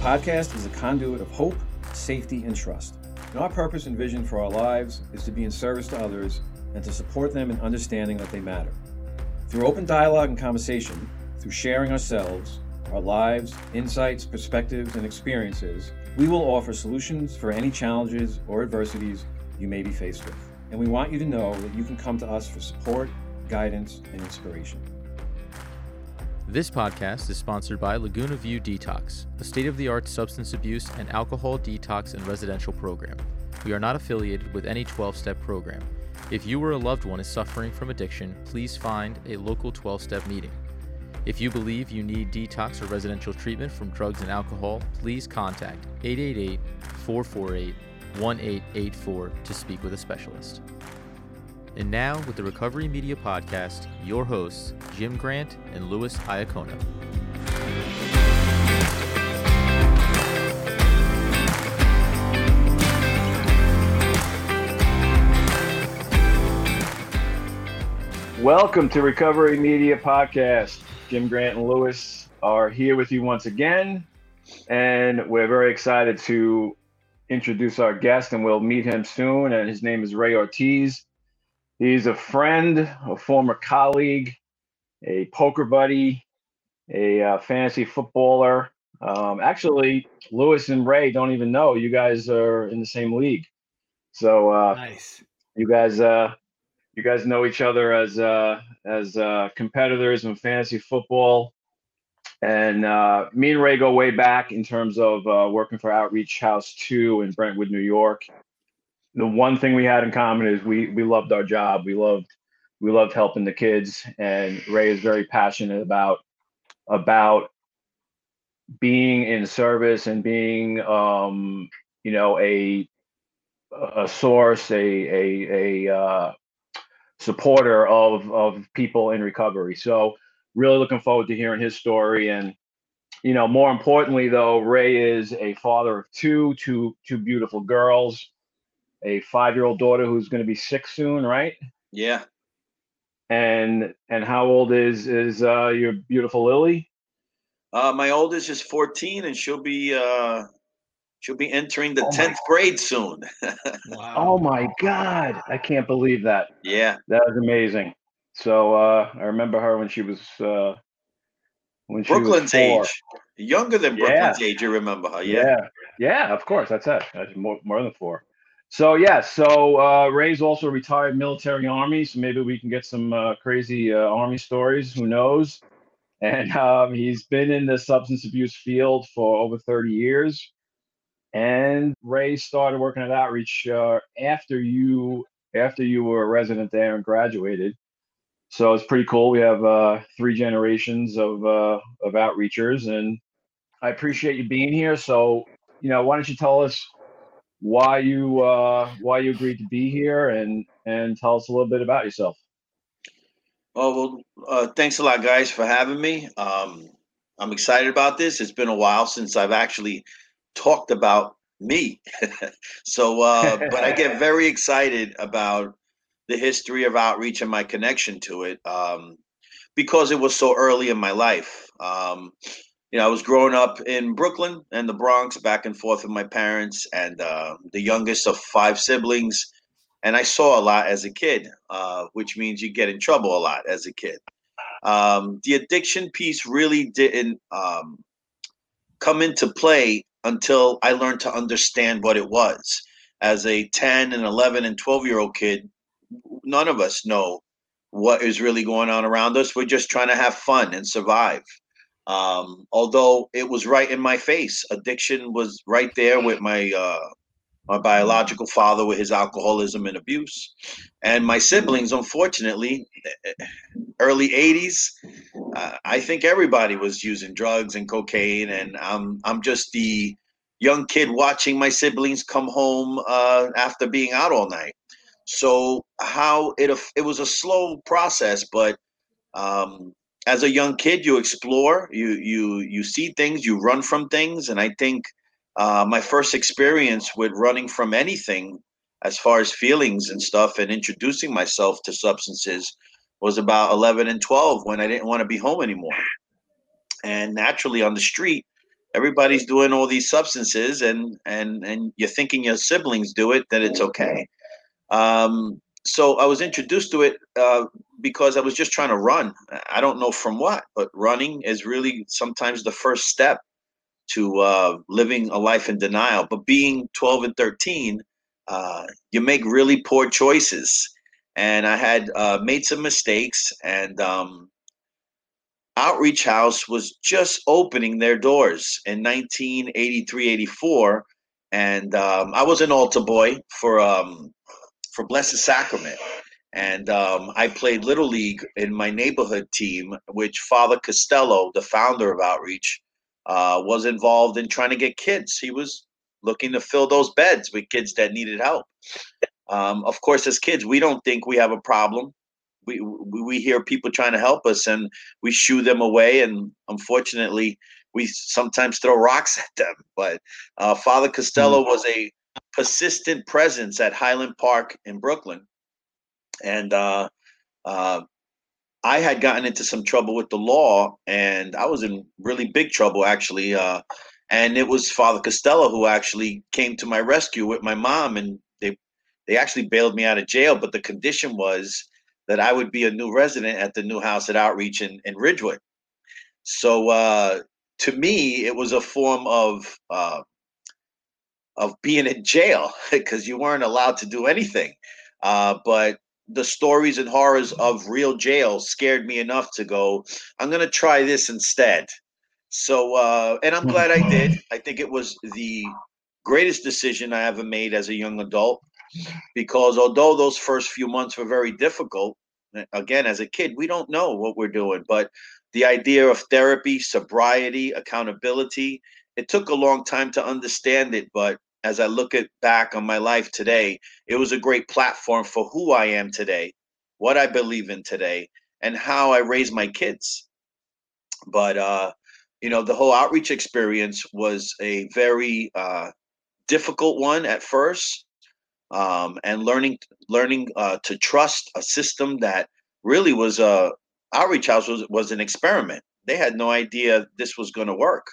podcast is a conduit of hope, safety, and trust. And our purpose and vision for our lives is to be in service to others and to support them in understanding that they matter. Through open dialogue and conversation, through sharing ourselves, our lives, insights, perspectives, and experiences, we will offer solutions for any challenges or adversities you may be faced with. And we want you to know that you can come to us for support, guidance, and inspiration. This podcast is sponsored by Laguna View Detox, a state of the art substance abuse and alcohol detox and residential program. We are not affiliated with any 12 step program. If you or a loved one is suffering from addiction, please find a local 12 step meeting. If you believe you need detox or residential treatment from drugs and alcohol, please contact 888 448 1884 to speak with a specialist. And now, with the Recovery Media Podcast, your hosts, Jim Grant and Louis Iacono. Welcome to Recovery Media Podcast. Jim Grant and Louis are here with you once again, and we're very excited to introduce our guest, and we'll meet him soon. And his name is Ray Ortiz. He's a friend, a former colleague, a poker buddy, a uh, fantasy footballer. Um, actually, Louis and Ray don't even know you guys are in the same league. So uh, Nice. you guys, uh, you guys know each other as uh, as uh, competitors in fantasy football. And uh, me and Ray go way back in terms of uh, working for Outreach House Two in Brentwood, New York the one thing we had in common is we we loved our job. We loved we loved helping the kids, and Ray is very passionate about about being in service and being um, you know a a source, a a a uh, supporter of of people in recovery. So really looking forward to hearing his story and you know more importantly though ray is a father of two two two beautiful girls a five year old daughter who's going to be six soon, right? Yeah. And and how old is is uh, your beautiful Lily? Uh, my oldest is 14 and she'll be uh she'll be entering the Oh 10th grade soon. Wow. Oh my God, I can't believe that. yeah. That was amazing. So uh, I remember her when she was uh, when she Brooklyn's was four. age. Younger than Yeah. Brooklyn's age, you remember her. Yeah. Yeah, yeah, of course. That's it. That's more more than four. So yeah, so uh, Ray's also retired military army, so maybe we can get some uh, crazy uh, army stories. Who knows? And um, he's been in the substance abuse field for over 30 years. And Ray started working at Outreach uh, after you after you were a resident there and graduated. So it's pretty cool. We have uh, three generations of uh, of outreachers, and I appreciate you being here. So you know, why don't you tell us why you uh, why you agreed to be here, and and tell us a little bit about yourself. Oh well, uh, thanks a lot, guys, for having me. Um, I'm excited about this. It's been a while since I've actually talked about me, so uh, but I get very excited about the history of outreach and my connection to it um, because it was so early in my life. Um, you know, I was growing up in Brooklyn and the Bronx, back and forth with my parents, and uh, the youngest of five siblings and I saw a lot as a kid, uh, which means you get in trouble a lot as a kid. Um, the addiction piece really didn't um, come into play until I learned to understand what it was. As a 10 and 11 and 12 year old kid, none of us know what is really going on around us. We're just trying to have fun and survive. Um, although it was right in my face, addiction was right there with my uh, my biological father with his alcoholism and abuse, and my siblings, unfortunately, early '80s. Uh, I think everybody was using drugs and cocaine, and I'm I'm just the young kid watching my siblings come home uh, after being out all night. So how it it was a slow process, but um, as a young kid, you explore, you you you see things, you run from things, and I think uh, my first experience with running from anything as far as feelings and stuff and introducing myself to substances was about 11 and 12 when I didn't want to be home anymore. And naturally on the street, everybody's doing all these substances and and and you're thinking your siblings do it that it's okay um, so i was introduced to it uh, because i was just trying to run. I don't know from what but running is really sometimes the first step to uh, living a life in denial. But being 12 and 13 uh, you make really poor choices. And i had uh, made some mistakes and um, Outreach House was just opening their doors in 1983, 84. And um, I was an altar boy for um, for Blessed Sacrament. And um, I played Little League in my neighborhood team, which Father Costello, the founder of Outreach, uh, was involved in trying to get kids. He was looking to fill those beds with kids that needed help. Um, of course, as kids, we don't think we have a problem we we hear people trying to help us and we shoo them away and unfortunately we sometimes throw rocks at them but uh, father costello mm-hmm. was a persistent presence at highland park in brooklyn and uh, uh, i had gotten into some trouble with the law and i was in really big trouble actually uh, and it was father costello who actually came to my rescue with my mom and they they actually bailed me out of jail but the condition was that I would be a new resident at the new house at Outreach in, in Ridgewood. So uh, to me, it was a form of uh, of being in jail because you weren't allowed to do anything. Uh, but the stories and horrors of real jail scared me enough to go. I'm going to try this instead. So, uh, and I'm glad I did. I think it was the greatest decision I ever made as a young adult because although those first few months were very difficult, again, as a kid, we don't know what we're doing. But the idea of therapy, sobriety, accountability, it took a long time to understand it. But as I look at back on my life today, it was a great platform for who I am today, what I believe in today, and how I raise my kids. But uh, you know, the whole outreach experience was a very uh, difficult one at first um, and learning learning uh, to trust a system that really was a uh, outreach house was was an experiment. They had no idea this was going to work,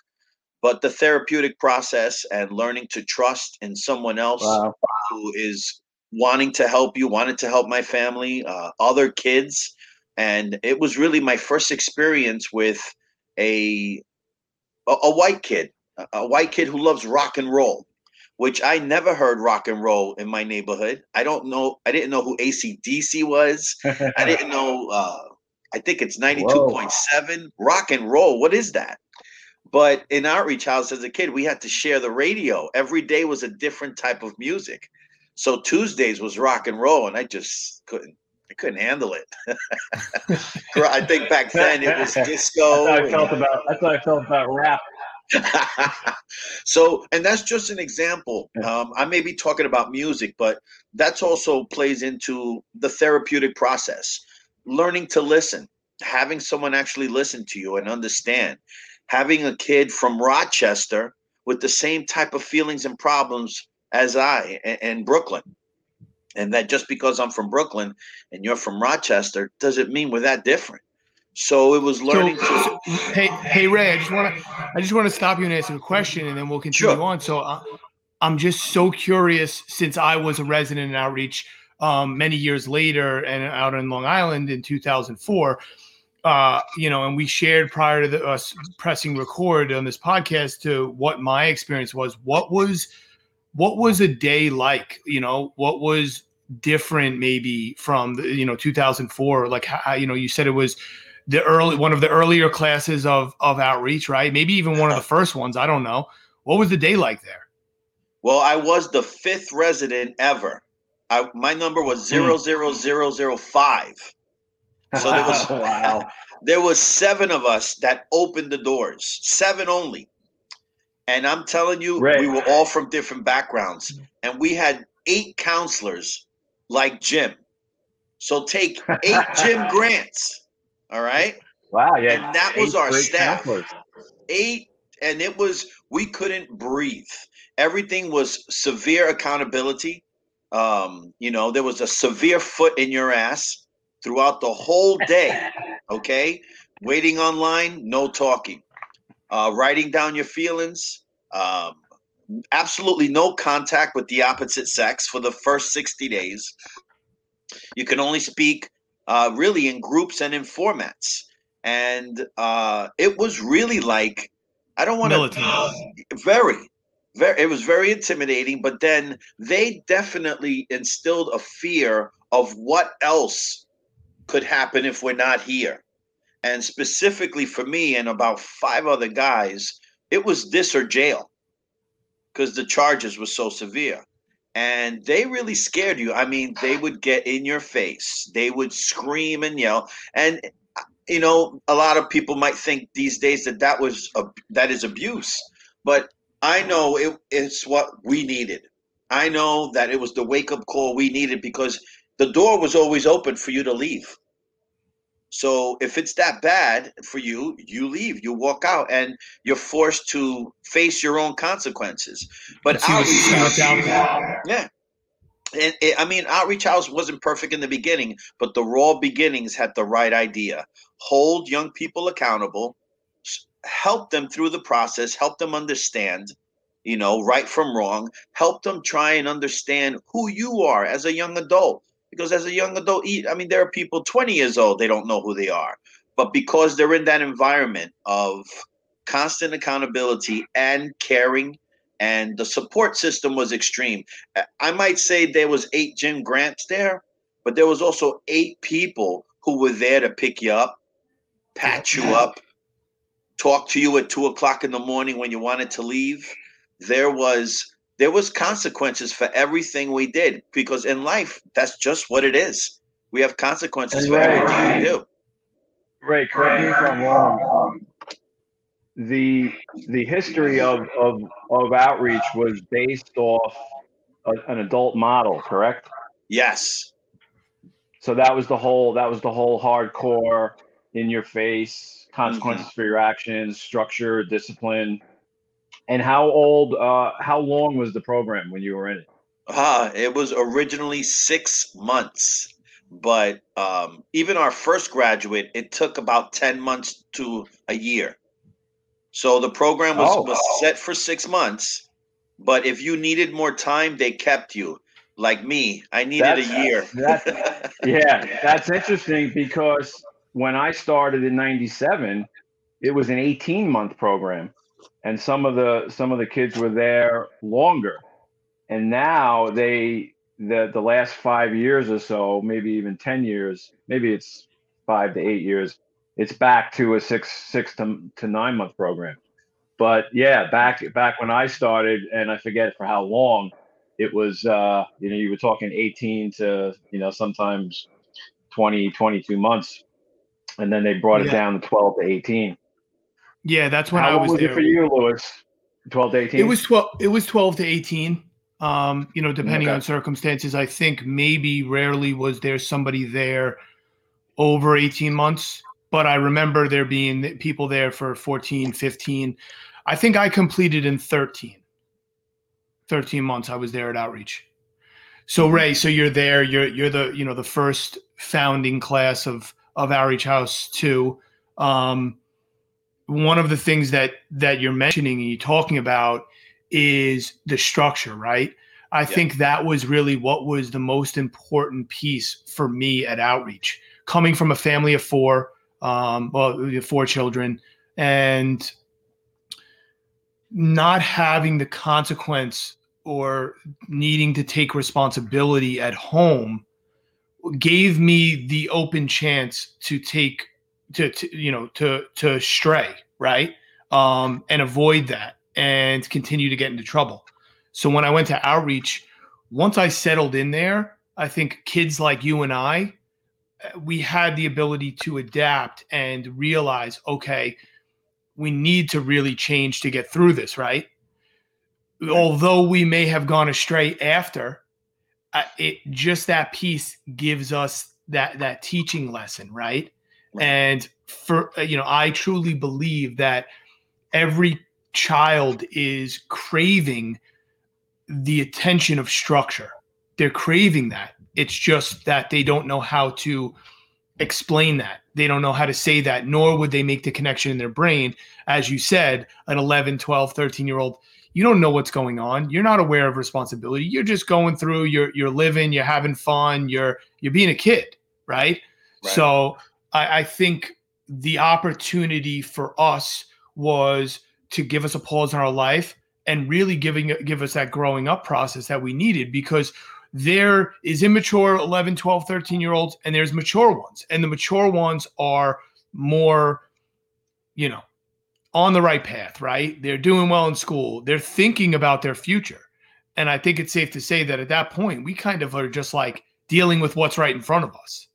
but the therapeutic process and learning to trust in someone else wow. who is wanting to help you, wanted to help my family, uh, other kids, and it was really my first experience with a a, a white kid, a white kid who loves rock and roll which I never heard rock and roll in my neighborhood. I don't know. I didn't know who ACDC was. I didn't know. Uh, I think it's 92.7 rock and roll. What is that? But in Outreach House as a kid, we had to share the radio. Every day was a different type of music. So Tuesdays was rock and roll, and I just couldn't. I couldn't handle it. I think back then it was disco. That's how I felt about. That's how I felt about rap. so, and that's just an example. Um, I may be talking about music, but that's also plays into the therapeutic process. Learning to listen, having someone actually listen to you and understand, having a kid from Rochester with the same type of feelings and problems as I in Brooklyn. And that just because I'm from Brooklyn and you're from Rochester doesn't mean we're that different. So it was learning. So, to- hey, hey, Ray, I just want to, I just want to stop you and ask you a question, and then we'll continue sure. on. So uh, I'm just so curious, since I was a resident in outreach um, many years later, and out in Long Island in 2004. Uh, you know, and we shared prior to the, us pressing record on this podcast to what my experience was. What was, what was a day like? You know, what was different maybe from the, you know 2004? Like, how, you know, you said it was the early one of the earlier classes of of outreach, right? Maybe even one of the first ones. I don't know. What was the day like there? Well, I was the fifth resident ever. I, my number was hmm. zero zero zero zero five. So there was wow. there was seven of us that opened the doors, seven only. And I'm telling you, right. we were all from different backgrounds, and we had eight counselors like Jim. So take eight Jim Grants all right. Wow. Yeah. And that was our staff. Counselors. Eight, and it was we couldn't breathe. Everything was severe accountability. Um, you know, there was a severe foot in your ass throughout the whole day. Okay. Waiting online, no talking. uh, writing down your feelings, um, absolutely no contact with the opposite sex for the first 60 days. You can only speak uh, really in groups and in formats. And uh, it was really like, I don't want to, very, very, it was very intimidating. But then they definitely instilled a fear of what else could happen if we're not here. And specifically for me and about five other guys, it was this or jail because the charges were so severe. And they really scared you. I mean, they would get in your face, they would scream and yell. And you know, a lot of people might think these days that that was a, that is abuse, but I know it, it's what we needed. I know that it was the wake up call we needed because the door was always open for you to leave. So if it's that bad for you, you leave, you walk out, and you're forced to face your own consequences. But outreach house, yeah, and it, I mean, outreach house wasn't perfect in the beginning, but the raw beginnings had the right idea: hold young people accountable, help them through the process, help them understand, you know, right from wrong, help them try and understand who you are as a young adult because as a young adult, I mean, there are people 20 years old, they don't know who they are. But because they're in that environment of constant accountability and caring, and the support system was extreme. I might say there was eight Jim Grants there, but there was also eight people who were there to pick you up, pat you up, talk to you at two o'clock in the morning when you wanted to leave. There was there was consequences for everything we did because in life that's just what it is we have consequences and for Ray, everything we do Ray, correct me if I'm wrong. The the history of of of outreach was based off a, an adult model, correct? Yes. So that was the whole that was the whole hardcore in your face consequences mm-hmm. for your actions, structure, discipline. And how old, uh, how long was the program when you were in it? Uh, it was originally six months, but um, even our first graduate, it took about 10 months to a year. So the program was, oh. was set for six months, but if you needed more time, they kept you. Like me, I needed that's, a year. That's, yeah, that's interesting because when I started in 97, it was an 18 month program and some of the some of the kids were there longer. And now they the the last five years or so maybe even 10 years maybe it's five to eight years it's back to a six six to, to nine month program. But yeah back back when i started and i forget for how long it was uh you know you were talking 18 to you know sometimes 20 22 months. And then they brought yeah. it down to 12 to 18 yeah, that's when How I was, was there. for you, Louis? Twelve to eighteen. It was twelve. It was twelve to eighteen. Um, you know, depending okay. on circumstances. I think maybe rarely was there somebody there over 18 months, but I remember there being people there for 14, 15. I think I completed in 13. 13 months I was there at outreach. So Ray, so you're there, you're you're the, you know, the first founding class of of Outreach House 2. Um, one of the things that that you're mentioning and you're talking about is the structure, right? I think that was really what was the most important piece for me at outreach. Coming from a family of four, um, well, four children, and not having the consequence or needing to take responsibility at home gave me the open chance to take to, to you know to to stray right um, and avoid that and continue to get into trouble. So when I went to outreach, once I settled in there, I think kids like you and I, we had the ability to adapt and realize, okay, we need to really change to get through this, right? Although we may have gone astray after, uh, it just that piece gives us that that teaching lesson, right? And for uh, you know, I truly believe that every child is craving the attention of structure. They're craving that. It's just that they don't know how to explain that. They don't know how to say that, nor would they make the connection in their brain. As you said, an 11, 12, 13 year old, you don't know what's going on. You're not aware of responsibility. You're just going through, you're, you're living, you're having fun, you're, you're being a kid, right? right. So I, I think the opportunity for us was to give us a pause in our life and really giving give us that growing up process that we needed because there is immature 11 12 13 year olds and there's mature ones. And the mature ones are more you know on the right path right? They're doing well in school. They're thinking about their future. And i think it's safe to say that at that point we kind of are just like dealing with what's right in front of us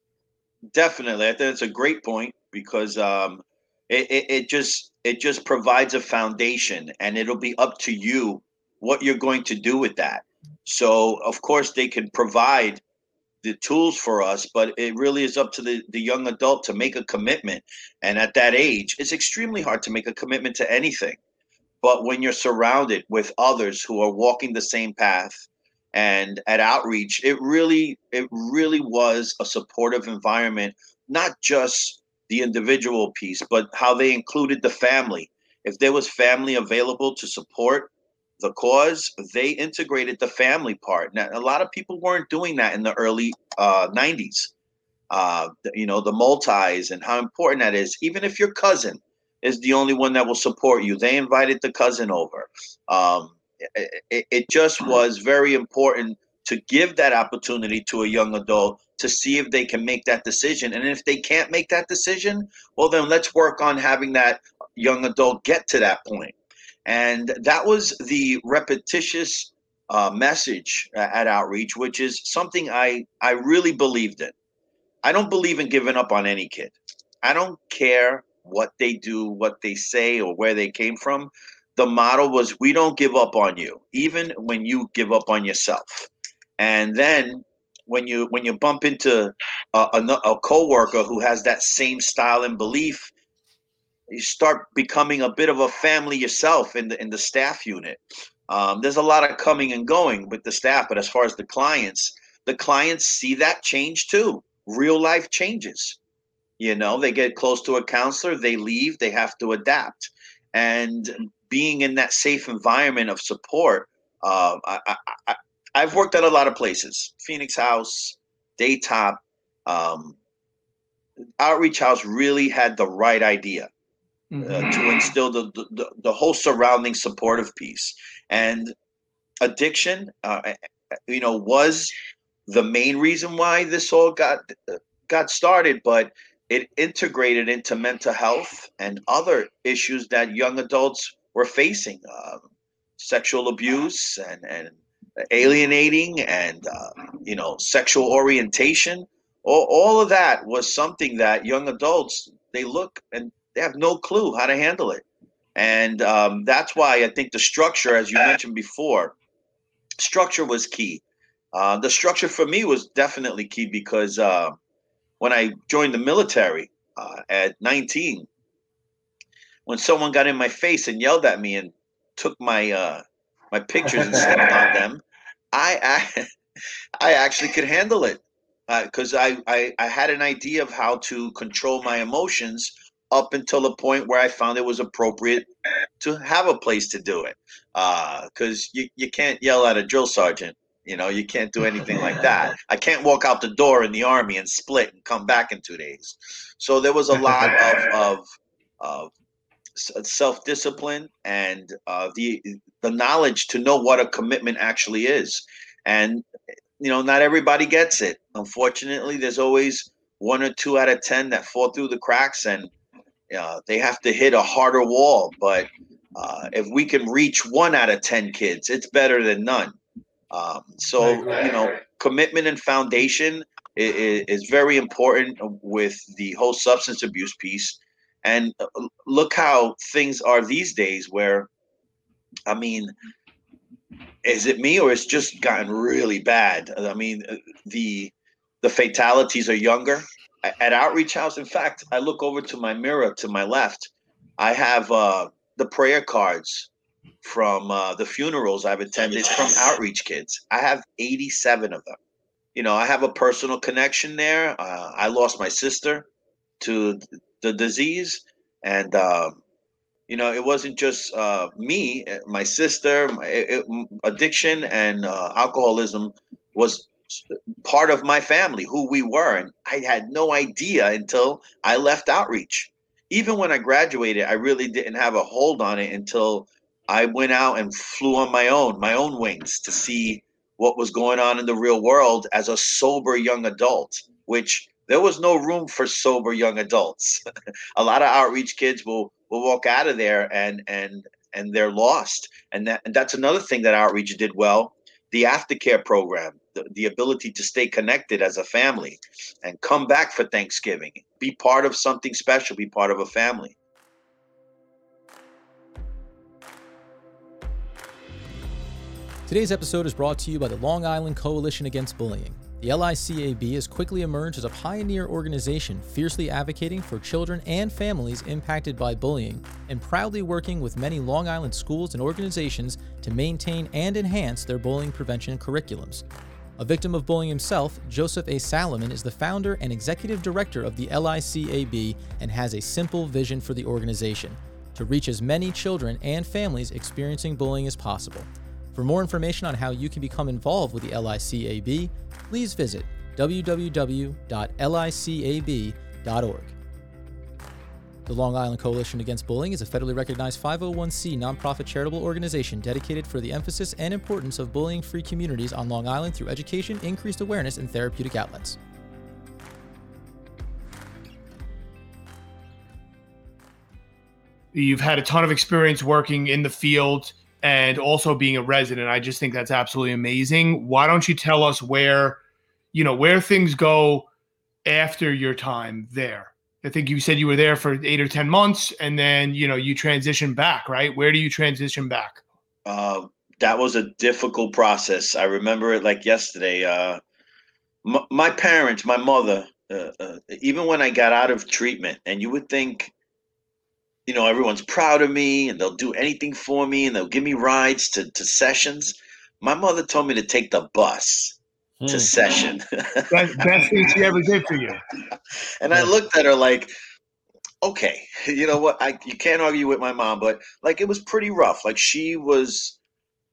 definitely i think it's a great point because um it, it, it just it just provides a foundation and it'll be up to you what you're going to do with that so of course they can provide the tools for us, but it really is up to the, the young adult to make a commitment. And at that age, it's extremely hard to make a commitment to anything. But when you're surrounded with others who are walking the same path and at outreach, it really, it really was a supportive environment, not just the individual piece, but how they included the family. If there was family available to support, the cause, they integrated the family part. Now, a lot of people weren't doing that in the early uh, 90s. Uh, you know, the multis and how important that is. Even if your cousin is the only one that will support you, they invited the cousin over. Um, it, it just was very important to give that opportunity to a young adult to see if they can make that decision. And if they can't make that decision, well, then let's work on having that young adult get to that point. And that was the repetitious uh, message at Outreach, which is something I, I really believed in. I don't believe in giving up on any kid. I don't care what they do, what they say, or where they came from. The model was we don't give up on you, even when you give up on yourself. And then when you when you bump into a, a, a coworker who has that same style and belief, you start becoming a bit of a family yourself in the in the staff unit. Um, there's a lot of coming and going with the staff, but as far as the clients, the clients see that change too. Real life changes. You know, they get close to a counselor, they leave, they have to adapt, and being in that safe environment of support. Uh, I, I, I've worked at a lot of places: Phoenix House, Daytop. Um, Outreach House really had the right idea mm-hmm. uh, to mm-hmm. instill the, the, the whole surrounding supportive piece. And addiction, uh, you know, was the main reason why this all got got started, but it integrated into mental health and other issues that young adults were facing, um, sexual abuse and and alienating and uh, you know sexual orientation. All, all of that was something that young adults they look and they have no clue how to handle it. And um, that's why I think the structure, as you mentioned before, structure was key. Uh, the structure for me was definitely key because uh, when I joined the military uh, at 19, when someone got in my face and yelled at me and took my uh, my pictures and stepped on them, I, I I actually could handle it because uh, I, I I had an idea of how to control my emotions up until the point where I found it was appropriate to have a place to do it. Because uh, you, you can't yell at a drill sergeant. You know, you can't do anything like that. I can't walk out the door in the army and split and come back in two days. So there was a lot of, of, of self discipline and uh, the the knowledge to know what a commitment actually is. And you know, not everybody gets it. Unfortunately, there's always one or two out of ten that fall through the cracks, and uh, they have to hit a harder wall. But uh, if we can reach one out of 10 kids, it's better than none. Um, so, you know, commitment and foundation is, is, very important with the whole substance abuse piece. And uh, look how things are these days, where, I mean, is it me or it's just gotten really bad? I mean, uh, the the fatalities are younger at Outreach House. In fact, I look over to my mirror to my left. I have uh, the prayer cards from uh, the funerals I've attended from Outreach kids. I have 87 of them. you know, I have a personal connection there. Uh, I lost my sister to the disease, and uh, you know, it wasn't just uh, me, eh, my sister, my, it, addiction and uh, alcoholism was part of my family, who we were, and I had no idea until I left outreach. Even when I graduated, I really didn't have a hold on it until I went out and flew on my own, my own wings to see what was going on in the real world as a sober young adult, which there was no room for sober young adults. a lot of outreach kids will will walk out of there and and and they're lost. And that and that's another thing that outreach did well. The aftercare program, the, the ability to stay connected as a family and come back for Thanksgiving, be part of something special, be part of a family. Today's episode is brought to you by the Long Island Coalition Against Bullying. The LICAB has quickly emerged as a pioneer organization fiercely advocating for children and families impacted by bullying and proudly working with many Long Island schools and organizations to maintain and enhance their bullying prevention curriculums. A victim of bullying himself, Joseph A. Salomon is the founder and executive director of the LICAB and has a simple vision for the organization to reach as many children and families experiencing bullying as possible. For more information on how you can become involved with the LICAB, please visit www.licab.org. The Long Island Coalition Against Bullying is a federally recognized 501c nonprofit charitable organization dedicated for the emphasis and importance of bullying free communities on Long Island through education, increased awareness, and therapeutic outlets. You've had a ton of experience working in the field and also being a resident. I just think that's absolutely amazing. Why don't you tell us where, you know, where things go after your time there? I think you said you were there for eight or 10 months and then, you know, you transition back, right? Where do you transition back? Uh, that was a difficult process. I remember it like yesterday. Uh, m- my parents, my mother, uh, uh even when I got out of treatment, and you would think you know, everyone's proud of me and they'll do anything for me and they'll give me rides to, to sessions. My mother told me to take the bus to hmm. session. best, best thing she ever did for you. And I looked at her like, okay, you know what? I you can't argue with my mom, but like it was pretty rough. Like she was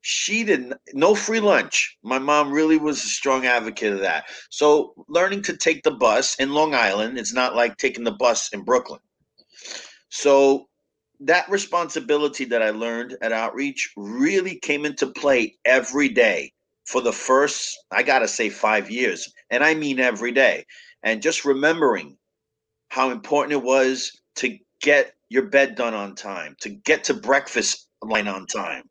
she didn't no free lunch. My mom really was a strong advocate of that. So learning to take the bus in Long Island, it's not like taking the bus in Brooklyn. So that responsibility that I learned at Outreach really came into play every day for the first, I got to say, five years. And I mean every day. And just remembering how important it was to get your bed done on time, to get to breakfast line on time,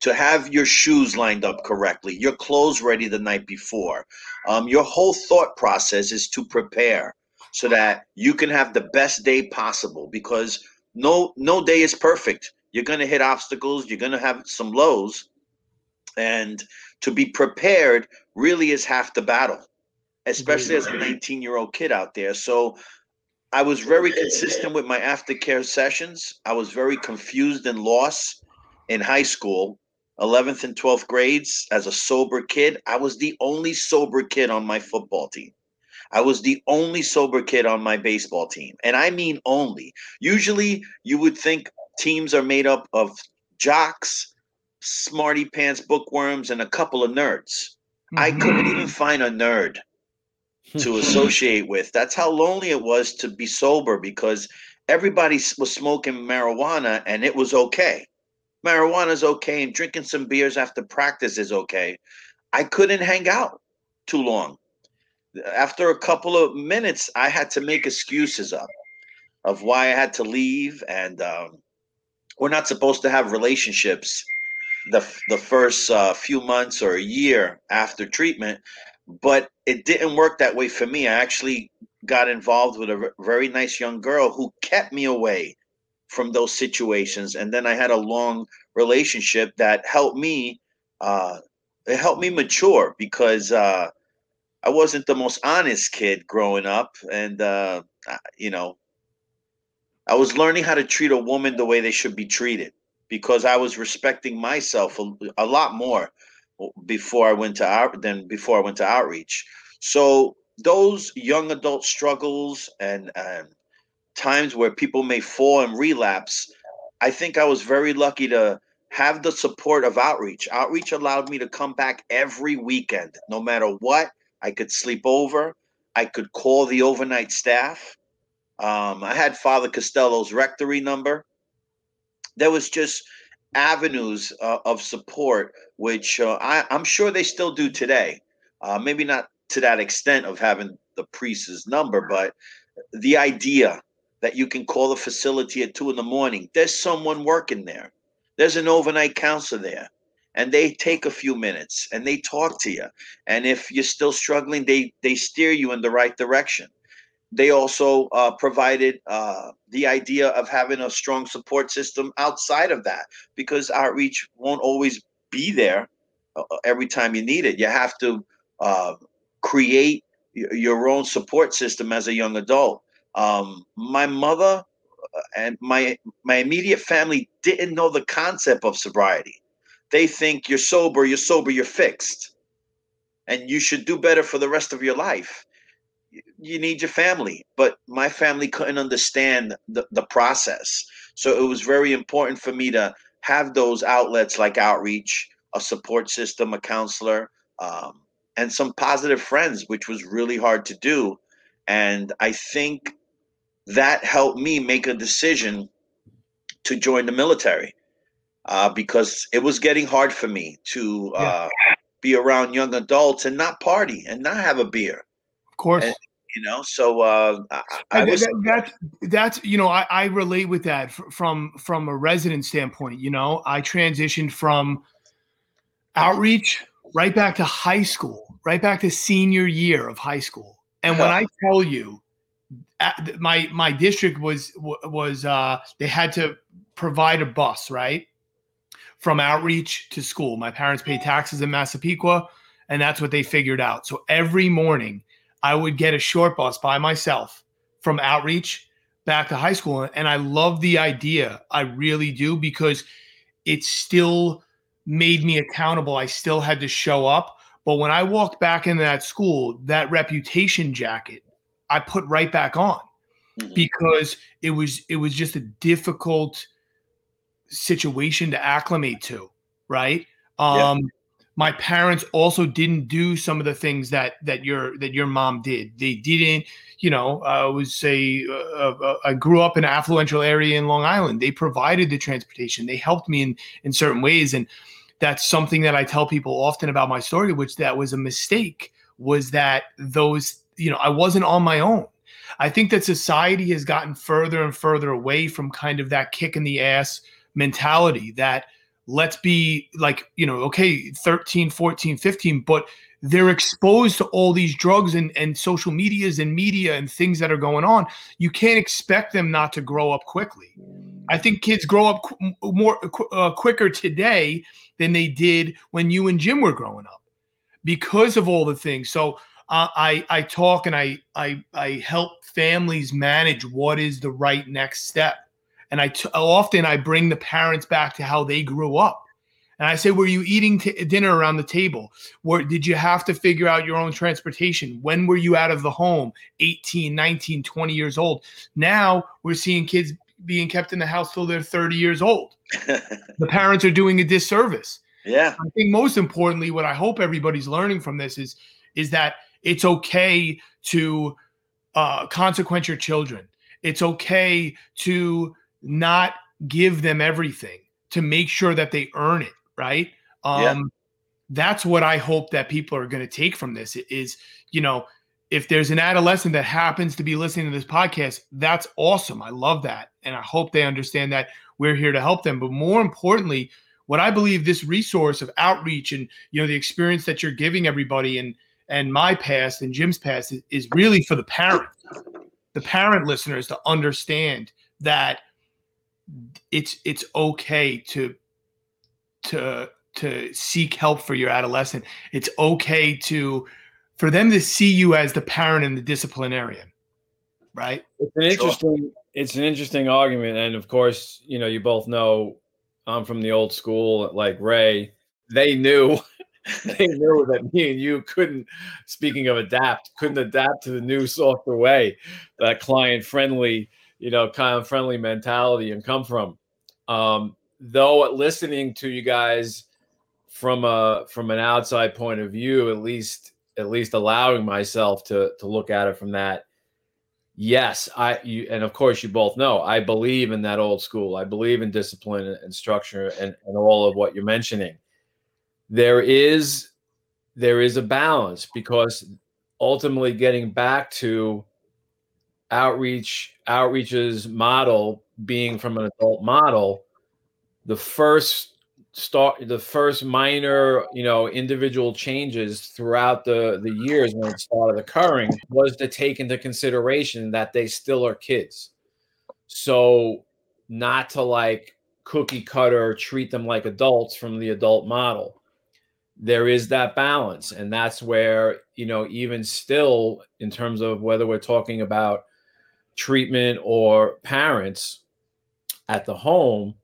to have your shoes lined up correctly, your clothes ready the night before. Um, your whole thought process is to prepare so that you can have the best day possible because no no day is perfect. You're going to hit obstacles you're going to have some lows and to be prepared really is half the battle especially as a 19 year old kid out there. So i was very consistent with my aftercare sessions. I was very confused and lost in high school 11th and 12th grades. As a sober kid i was the only sober kid on my football team I was the only sober kid on my baseball team. And I mean only. Usually you would think teams are made up of jocks, smarty pants bookworms, and a couple of nerds. Mm-hmm. I couldn't even find a nerd to associate with. That's how lonely it was to be sober because everybody was smoking marijuana and it was okay. Marijuana is okay, and drinking some beers after practice is okay. I couldn't hang out too long after a couple of minutes, I had to make excuses up of why I had to leave, and um, we're not supposed to have relationships the the first uh, few months or a year after treatment, but it didn't work that way for me. I actually got involved with a very nice young girl who kept me away from those situations, and then I had a long relationship that helped me. Uh, it helped me mature because. Uh, I wasn't the most honest kid growing up, and uh, you know, I was learning how to treat a woman the way they should be treated because I was respecting myself a, a lot more before I went to out than before I went to outreach. So those young adult struggles and, and times where people may fall and relapse, I think I was very lucky to have the support of outreach. Outreach allowed me to come back every weekend, no matter what. I could sleep over. I could call the overnight staff. Um, I had Father Costello's rectory number. There was just avenues uh, of support, which uh, I, am sure they still do today. Uh, maybe not to that extent of having the priest's number, but the idea that you can call the facility at two in the morning, there's someone working there. There's an overnight counselor there. And they take a few minutes and they talk to you. And if you're still struggling, they they steer you in the right direction. They also uh, provided uh, the idea of having a strong support system outside of that because outreach won't always be there uh, every time you need it. You have to uh, create your own support system as a young adult. Um, my mother uh, and my my immediate family didn't know the concept of sobriety. They think you're sober, you're sober, you're fixed, and you should do better for the rest of your life. You need your family, but my family couldn't understand the, the process. So it was very important for me to have those outlets like outreach, a support system, a counselor, um, and some positive friends, which was really hard to do. And I think that helped me make a decision to join the military uh, because it was getting hard for me to uh, yeah. be around young adults and not party and not have a beer. Of course. And, you know, so uh, I, I was, that, that's that's you know I, I relate with that from from a resident standpoint. You know, I transitioned from outreach right back to high school, right back to senior year of high school. And when I tell you my my district was was uh, they had to provide a bus right from outreach to school. My parents paid taxes in Massapequa, and that's what they figured out. So every morning, I would get a short bus by myself from outreach back to high school, and I love the idea. I really do because it still made me accountable. I still had to show up. But when I walked back into that school, that reputation jacket I put right back on mm-hmm. because it was it was just a difficult situation to acclimate to, right? Um yeah. my parents also didn't do some of the things that that your that your mom did. They didn't, you know, I would say uh, uh, I grew up in an affluential area in Long Island. They provided the transportation. They helped me in in certain ways and that's something that I tell people often about my story which that was a mistake was that those you know, I wasn't on my own. I think that society has gotten further and further away from kind of that kick in the ass mentality that let's be like, you know, okay, 13, 14, 15, but they're exposed to all these drugs and, and social medias and media and things that are going on. You can't expect them not to grow up quickly. I think kids grow up qu- more uh, quicker today than they did when you and Jim were growing up because of all the things. So uh, I I talk and I I I help families manage what is the right next step, and I t- often I bring the parents back to how they grew up. And I say, were you eating t- dinner around the table? Where did you have to figure out your own transportation? When were you out of the home? 18, 19, 20 years old. Now we're seeing kids being kept in the house till they're 30 years old. the parents are doing a disservice. Yeah. I think most importantly, what I hope everybody's learning from this is is that it's okay to uh, consequence your children. It's okay to not give them everything to make sure that they earn it, right? Um, yeah. That's what I hope that people are going to take from this is, you know, if there's an adolescent that happens to be listening to this podcast, that's awesome. I love that. And I hope they understand that we're here to help them. But more importantly, what I believe this resource of outreach and, you know, the experience that you're giving everybody and, and my past and Jim's past is, is really for the parent, the parent listeners to understand that it's it's okay to to to seek help for your adolescent. It's okay to for them to see you as the parent and the disciplinarian, right? It's an interesting sure. it's an interesting argument, and of course, you know, you both know I'm from the old school, like Ray. They knew they knew that me and you couldn't. Speaking of adapt, couldn't adapt to the new softer way, that client friendly, you know, kind of friendly mentality, and come from. Um, though listening to you guys from a from an outside point of view, at least at least allowing myself to to look at it from that yes i you and of course you both know i believe in that old school i believe in discipline and structure and, and all of what you're mentioning there is there is a balance because ultimately getting back to outreach outreach's model being from an adult model the first start the first minor you know individual changes throughout the the years when it started occurring was to take into consideration that they still are kids. So not to like cookie cutter treat them like adults from the adult model. There is that balance and that's where you know even still in terms of whether we're talking about treatment or parents at the home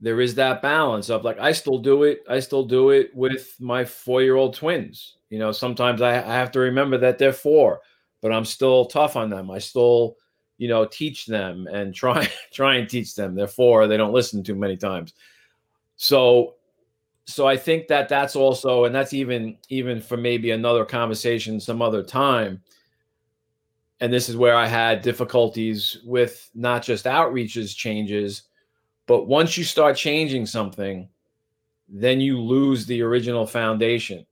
there is that balance of like I still do it. I still do it with my four year old twins. You know, sometimes I, I have to remember that they're four, but I'm still tough on them. I still, you know, teach them and try try and teach them. They're four. They don't listen too many times. So, so I think that that's also, and that's even even for maybe another conversation some other time. And this is where I had difficulties with not just outreaches changes but once you start changing something, then you lose the original foundation.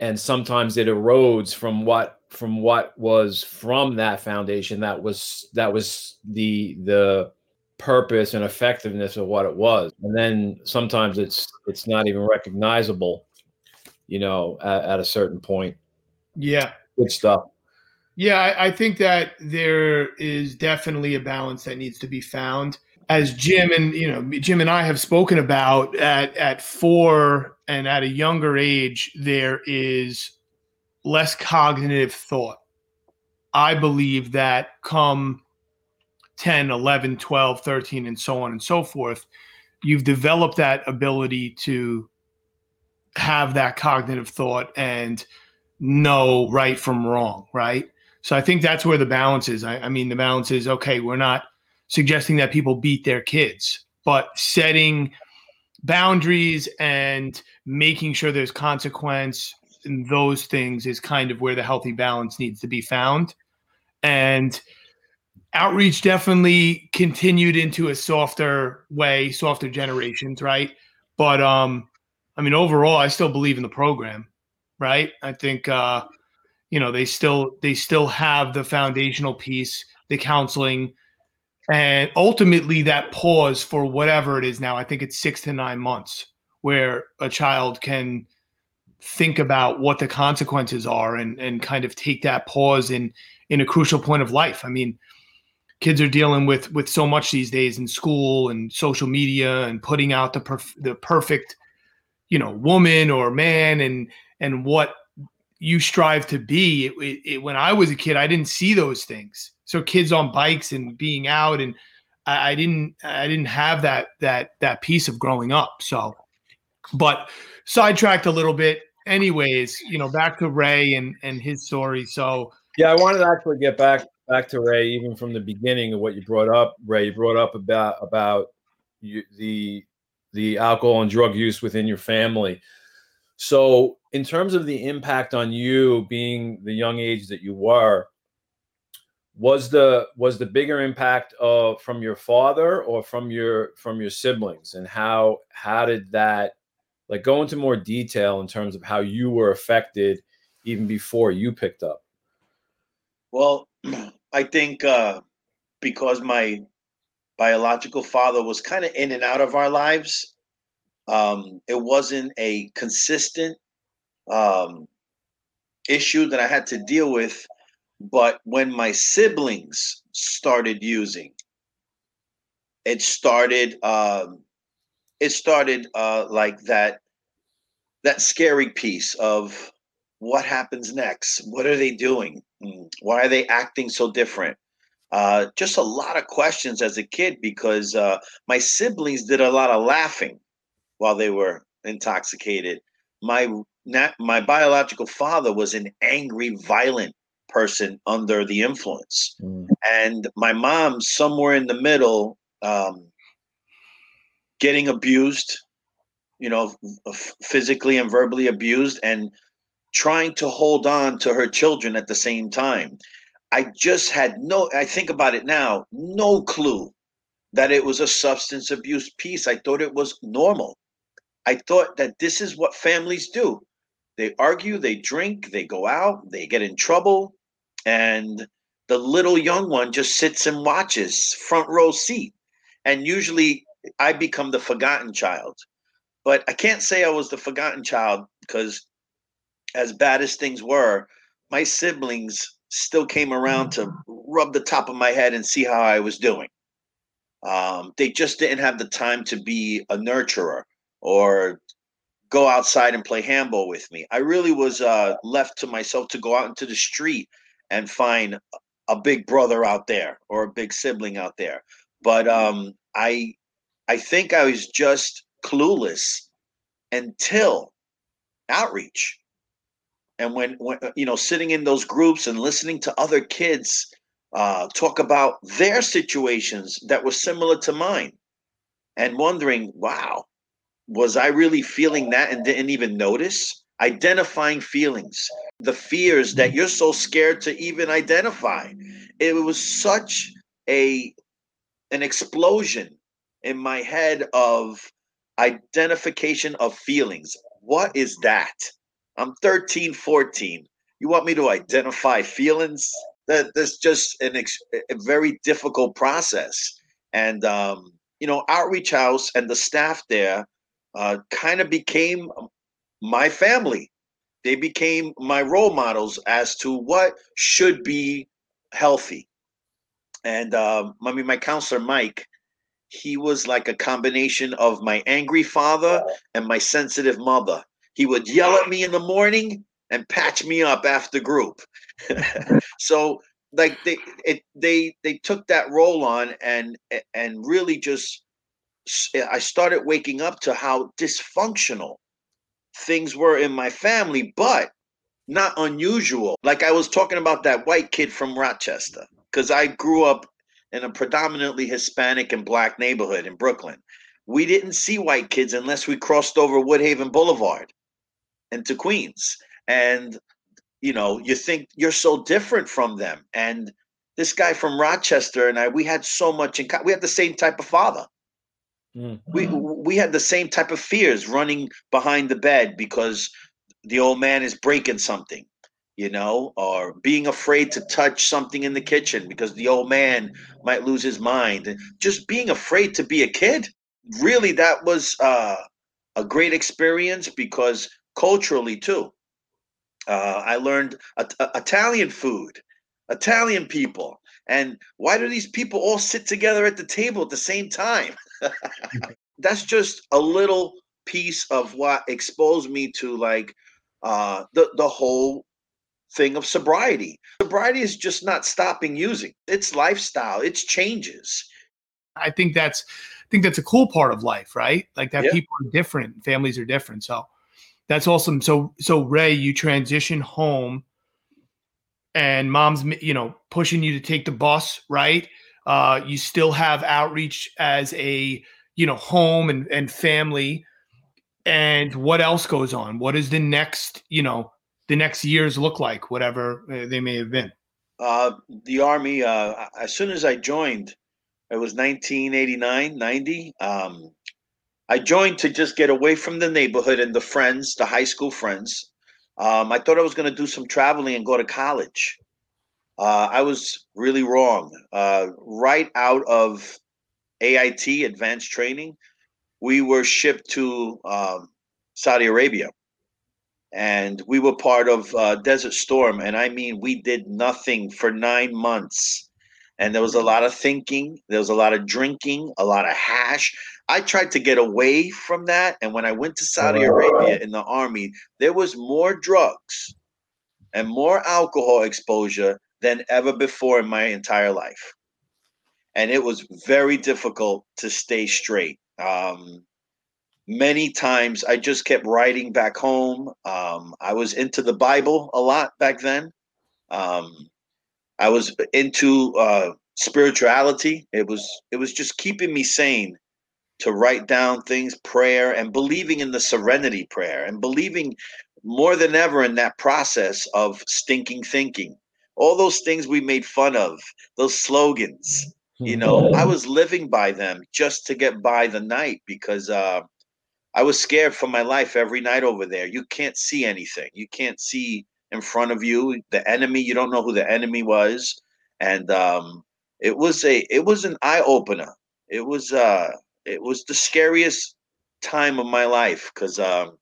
And sometimes it erodes from what from what was from that foundation that was that was the the purpose and effectiveness of what it was. And then sometimes it's it's not even recognizable, you know, at, at a certain point. Yeah. Good stuff. Yeah, I, I think that there is definitely a balance that needs to be found as Jim and you know Jim and I have spoken about at at four and at a younger age there is less cognitive thought. I believe that come 10, 11, 12, 13 and so on and so forth, you've developed that ability to have that cognitive thought and know right from wrong, right? So I think that's where the balance is. I, I mean, the balance is okay, we're not suggesting that people beat their kids, but setting boundaries and making sure there's consequence and those things is kind of where the healthy balance needs to be found. And outreach definitely continued into a softer way, softer generations, right? But um I mean overall I still believe in the program, right? I think uh you know, they still they still have the foundational piece, the counseling, and ultimately, that pause for whatever it is now, I think it's six to nine months where a child can think about what the consequences are and, and kind of take that pause in in a crucial point of life. I mean, kids are dealing with with so much these days in school and social media and putting out the perf- the perfect you know woman or man and and what you strive to be it, it, it, when i was a kid i didn't see those things so kids on bikes and being out and I, I didn't I didn't have that that that piece of growing up. So, but sidetracked a little bit. Anyways, you know, back to Ray and and his story. So yeah, I wanted to actually get back back to Ray, even from the beginning of what you brought up. Ray, you brought up about about you, the the alcohol and drug use within your family. So, in terms of the impact on you being the young age that you were, was the was the bigger impact of from your father or from your from your siblings? And how how did that like go into more detail in terms of how you were affected even before you picked up? Well i think uh because my biological father was kind of in and out of our lives um it wasn't a consistent um issue that i had to deal with but when my siblings started using, it started um, it started uh, like that that scary piece of what happens next? What are they doing? Mm, why are they acting so different? Uh, just a lot of questions as a kid because uh, my siblings did a lot of laughing while they were intoxicated. My nat- my biological father was an angry, violent person under the influence, mm. and my mom somewhere in the middle, um, getting abused, you know, physically and verbally abused, and trying to hold on to her children at the same time. I just had no. I think about it now, no clue that it was a substance abuse piece. I thought it was normal. I thought that this is what families do. They argue, they drink, they go out, they get in trouble, and the little young one just sits and watches front row seat. And usually I become the forgotten child. But I can't say I was the forgotten child because as bad as things were, my siblings still came around to rub the top of my head and see how I was doing. Um, they just didn't have the time to be a nurturer or go outside and play handball with me. I really was uh, left to myself to go out into the street and find a big brother out there or a big sibling out there. But um, I, I think I was just clueless until outreach. And when, when you know, sitting in those groups and listening to other kids uh, talk about their situations that were similar to mine and wondering, wow, was I really feeling that and didn't even notice? Identifying feelings, the fears that you're so scared to even identify. It was such a an explosion in my head of identification of feelings. What is that? I'm 13, 14. You want me to identify feelings? that that's just an ex- a very difficult process. And um, you know, Outreach House and the staff there uh, kind of became my family. They became my role models as to what should be healthy. And um, I mean, my counselor Mike, he was like a combination of my angry father and my sensitive mother. He would yell at me in the morning and patch me up after group. so like they it, they they took that role on and and really just I started waking up to how dysfunctional things were in my family, but not unusual. Like I was talking about that white kid from Rochester, because I grew up in a predominantly Hispanic and black neighborhood in Brooklyn. We didn't see white kids unless we crossed over Woodhaven Boulevard into Queens. And you know, you think you're so different from them. And this guy from Rochester and I, we had so much in common. We had the same type of father. Mm. We we had the same type of fears running behind the bed because the old man is breaking something, you know, or being afraid to touch something in the kitchen because the old man might lose his mind. And just being afraid to be a kid. Really, that was uh, a great experience because culturally too uh, I learned uh, Italian food, Italian people. And why do these people all sit together at the table at the same time? That's just a little piece of what exposed me to like uh, the the whole thing of sobriety. Sobriety is just not stopping using. It's lifestyle. It's changes. I think that's I think that's a cool part of life, right? Like that yeah. people are different, families are different. So that's awesome. So so Ray, you transition home and mom's you know pushing you to take the bus, right? Uh, you still have outreach as a you know home and, and family. And what else goes on? What is the next, you know, the next years look like, whatever uh, they may have been? Uh, the Army, uh, as soon as I joined, it was 1989, 90. Um, I joined to just get away from the neighborhood and the friends, the high school friends. Um, I thought I was going to do some traveling and go to college. Uh, I was really wrong. Uh, right out of AIT, advanced training, we were shipped to um, Saudi Arabia. And we were part of uh, Desert Storm. And I mean, we did nothing for nine months. And there was a lot of thinking, there was a lot of drinking, a lot of hash. I tried to get away from that. And when I went to Saudi Arabia in the army, there was more drugs and more alcohol exposure than ever before in my entire life. And it was very difficult to stay straight. Um, many times I just kept writing back home. Um, I was into the Bible a lot back then. Um, I was into uh, spirituality. It was it was just keeping me sane to write down things, prayer, and believing in the serenity prayer, and believing more than ever in that process of stinking thinking. All those things we made fun of, those slogans. You know, I was living by them just to get by the night because uh, I was scared for my life every night over there. You can't see anything. You can't see in front of you the enemy. You don't know who the enemy was, and um, it was a it was an eye opener. It was uh, it was the scariest time of my life because um,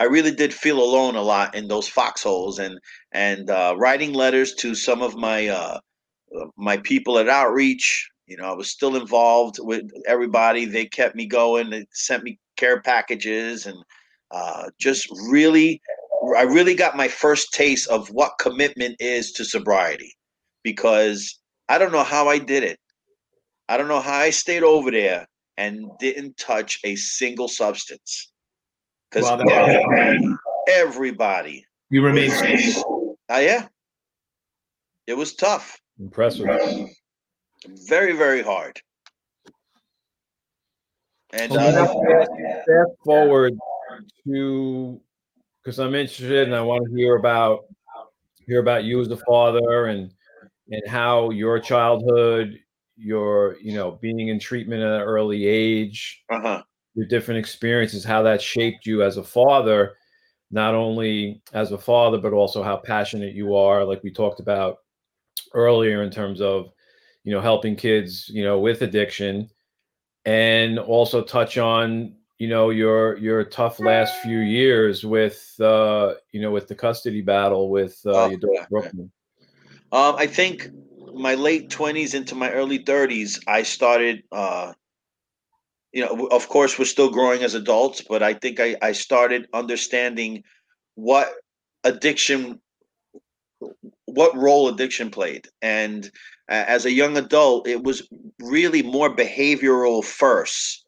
I really did feel alone a lot in those foxholes and and uh, writing letters to some of my uh, my people at outreach you know, I was still involved with everybody. They kept me going. They sent me care packages and uh, just really, I really got my first taste of what commitment is to sobriety because I don't know how I did it. I don't know how I stayed over there and didn't touch a single substance because wow, everybody, everybody, you remain safe. Uh, yeah, it was tough. Impressive very very hard and uh, fast forward to because i'm interested and i want to hear about hear about you as a father and and how your childhood your you know being in treatment at an early age uh-huh. Your different experiences how that shaped you as a father not only as a father but also how passionate you are like we talked about earlier in terms of you know, helping kids, you know, with addiction, and also touch on, you know, your your tough last few years with, uh, you know, with the custody battle with uh, oh, your daughter Brooklyn. Um, I think my late twenties into my early thirties, I started. Uh, you know, of course, we're still growing as adults, but I think I, I started understanding what addiction what role addiction played and as a young adult, it was really more behavioral first,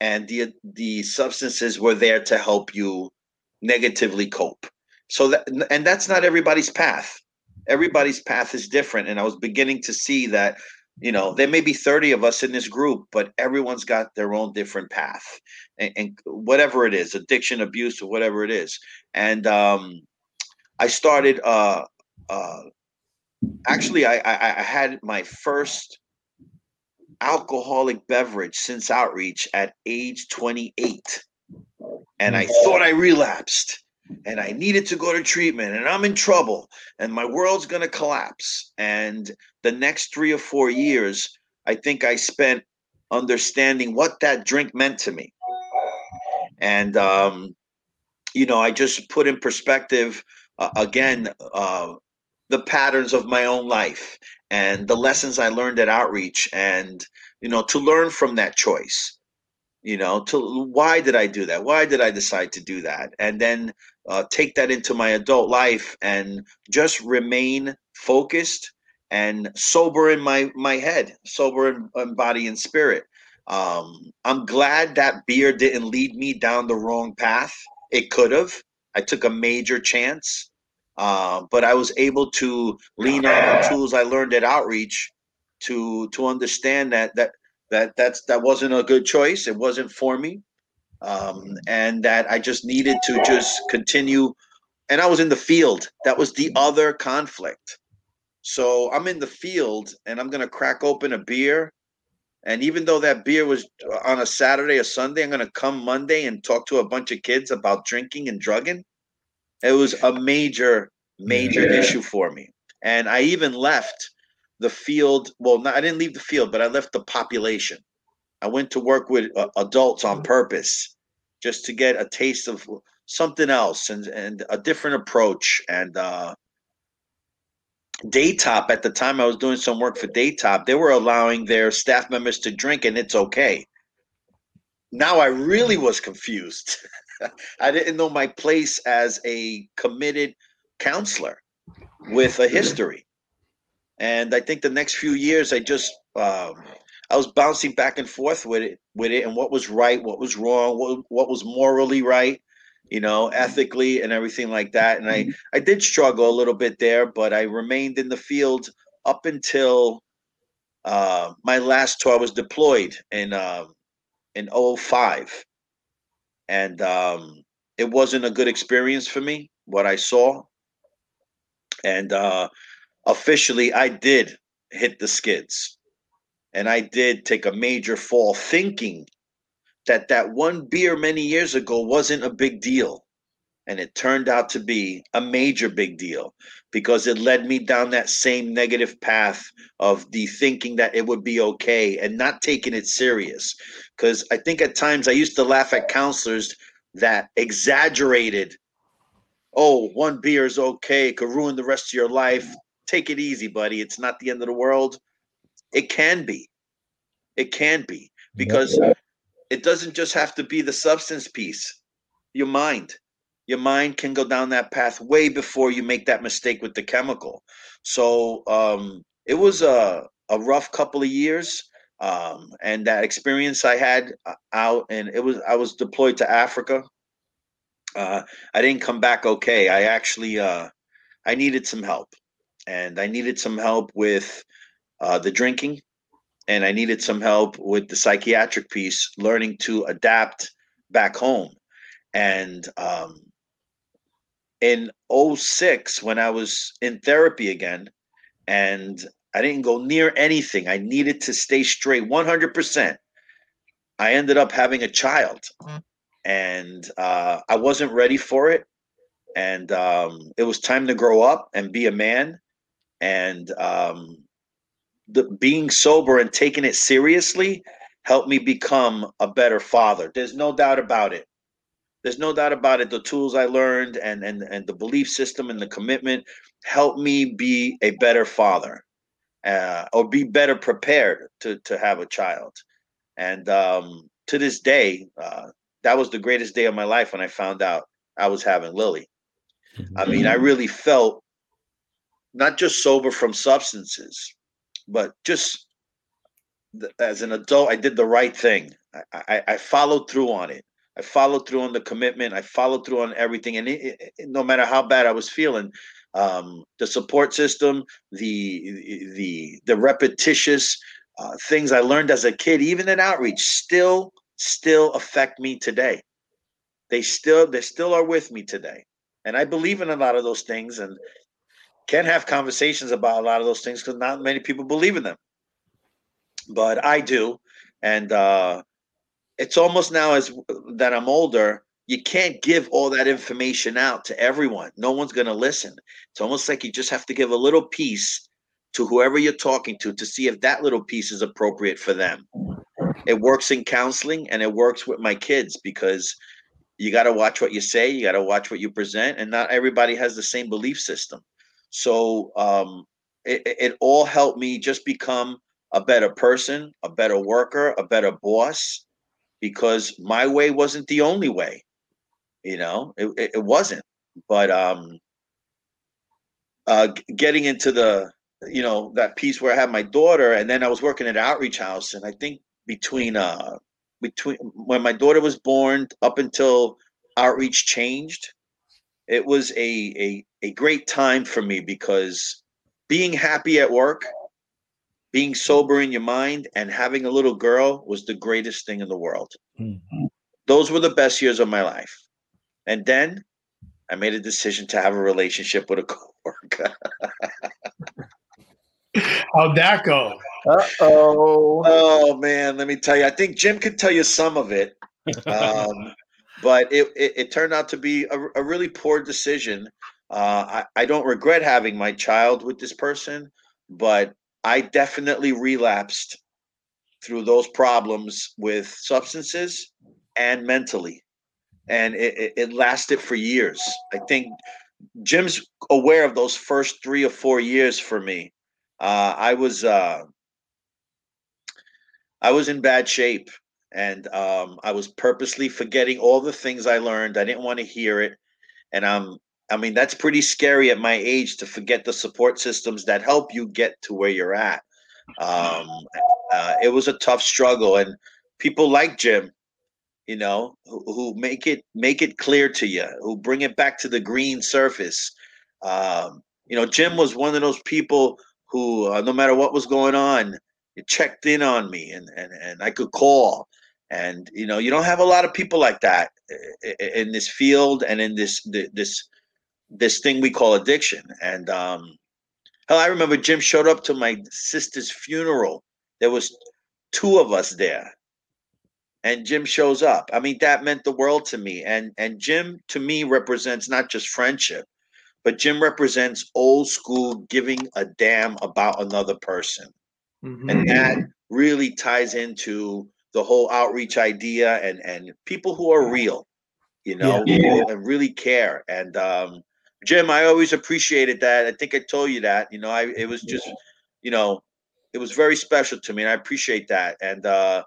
and the the substances were there to help you negatively cope. So that and that's not everybody's path. Everybody's path is different, and I was beginning to see that you know there may be 30 of us in this group but everyone's got their own different path and, and whatever it is addiction abuse or whatever it is. And um, i started uh, uh, actually I, I, I had my first alcoholic beverage since outreach at age 28 and i thought i relapsed and i needed to go to treatment and i'm in trouble and my world's going to collapse. And the next three or four years i think i spent understanding what that drink meant to me. And um, you know i just put in perspective uh, again uh, the patterns of my own life and the lessons I learned at outreach and you know to learn from that choice. You know to why did I do that? Why did I decide to do that? And then uh, take that into my adult life and just remain focused and sober in my my head sober in, in body and spirit. Um, I'm glad that beer didn't lead me down the wrong path. It could have. I took a major chance uh, but I was able to lean on the tools I learned at outreach to to understand that that that that's that wasn't a good choice. It wasn't for me, um, and that I just needed to just continue. And I was in the field. That was the other conflict. So I'm in the field, and I'm gonna crack open a beer. And even though that beer was on a Saturday or Sunday, I'm gonna come Monday and talk to a bunch of kids about drinking and drugging it was a major, major yeah. issue for me. And I even left the field. Well, not, I didn't leave the field, but I left the population. I went to work with uh, adults on purpose just to get a taste of something else and, and a different approach. And uh, Daytop, at the time I was doing some work for Daytop, they were allowing their staff members to drink and it's okay. Now I really was confused. I didn't know my place as a committed counselor with a history. And I think the next few years, I just um, I was bouncing back and forth with it, with it, and what was right, what was wrong, what what was morally right, you know, ethically and everything like that. And I I did struggle a little bit there, but I remained in the field up until uh, my last tour. I was deployed in uh, in 05. and um, it wasn't a good experience for me. What I saw, and uh, officially, I did hit the skids, and I did take a major fall, thinking that that one beer many years ago wasn't a big deal. And it turned out to be a major big deal because it led me down that same negative path of the thinking that it would be okay and not taking it serious. Because i think at times i used to laugh at counselors that exaggerated oh one beer is okay it could ruin the rest of your life. Take it easy buddy. It's not the end of the world it can be it can be because it doesn't just have to be the substance piece your mind your mind can go down that path way before you make that mistake with the chemical. So um, it was a, a rough couple of years. Um, and that experience I had uh, out, and it was I was deployed to Africa. Uh, I didn't come back okay. I actually uh, I needed some help, and I needed some help with uh, the drinking, and I needed some help with the psychiatric piece, learning to adapt back home. And um, in 06 when I was in therapy again and I didn't go near anything. I needed to stay straight 100%. I ended up having a child mm. and uh, I wasn't ready for it. And um, it was time to grow up and be a man. And um, the, being sober and taking it seriously helped me become a better father. There's no doubt about it there's no doubt about it. The tools I learned and and and the belief system and the commitment helped me be a better father, uh, or be better prepared to to have a child. And um, to this day, uh, that was the greatest day of my life when I found out I was having Lily. I mean, I mm-hmm. really felt not just sober from substances, but just as an adult, I did the right thing. I, I, I followed through on it. I followed through on the commitment. I followed through on everything, and it, it, no matter how bad I was feeling, um, the support system, the the the repetitious uh, things I learned as a kid, even in outreach, still still affect me today. They still they still are with me today, and I believe in a lot of those things, and can have conversations about a lot of those things because not many people believe in them, but I do, and uh, it's almost now as that I'm older, you can't give all that information out to everyone. No one's going to listen. It's almost like you just have to give a little piece to whoever you're talking to to see if that little piece is appropriate for them. It works in counseling and it works with my kids because you got to watch what you say, you got to watch what you present, and not everybody has the same belief system. So um, it, it all helped me just become a better person, a better worker, a better boss, because my way wasn't the only way. You know, it, it, it wasn't. But um, uh, getting into the, you know, that piece where I had my daughter, and then I was working at Outreach House, and I think between uh, between when my daughter was born up until Outreach changed, it was a a a great time for me because being happy at work being sober in your mind and having a little girl was the greatest thing in the world. Mm-hmm. Those were the best years of my life. And then I made a decision to have a relationship with a coworker. How'd that go? Uh oh. Oh man, let me tell you. I think Jim could tell you some of it. Um, but it, it, it, turned out to be a, a really poor decision. Uh, I, I don't regret having my child with this person, but I definitely relapsed through those problems with substances and mentally. And it, it, lasted for years. I think Jim's aware of those first three or four years for me. Uh, I was uh, I was in bad shape, and um, I was purposely forgetting all the things I learned. I didn't want to hear it, and I'm I mean, that's pretty scary at my age to forget the support systems that help you get to where you're at. Um, uh, it was a tough struggle, and people like Jim, you know, who, who, make it make it clear to you, who bring it back to the green surface. Um, you know, Jim was one of those people who, uh, no matter what was going on, checked in on me, and and and I could call. And you know, you don't have a lot of people like that in this field and in this this this thing we call addiction. And um, hell, I remember Jim showed up to my sister's funeral. There was two of us there, and Jim shows up. I mean, that meant the world to me. And and Jim to me represents not just friendship, but Jim represents old school giving a damn about another person. Mm-hmm. And that really ties into the whole outreach idea and and people who are real, you know, yeah. and really care. And um, Jim, I always appreciated that. I think I told you that. You know, I it was just, you know, it was very special to me, and I appreciate that. And uh,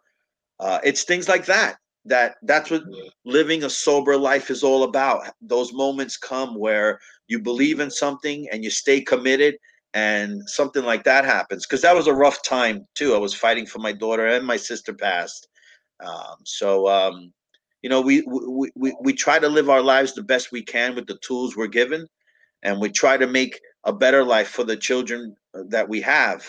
uh, it's things like that that that's what living a sober life is all about. Those moments come where you believe in something and you stay committed and something like that happens because that was a rough time too. I was fighting for my daughter and my sister passed um, so um, you know we, we we we try to live our lives the best we can with the tools we're given and we try to make a better life for the children that we have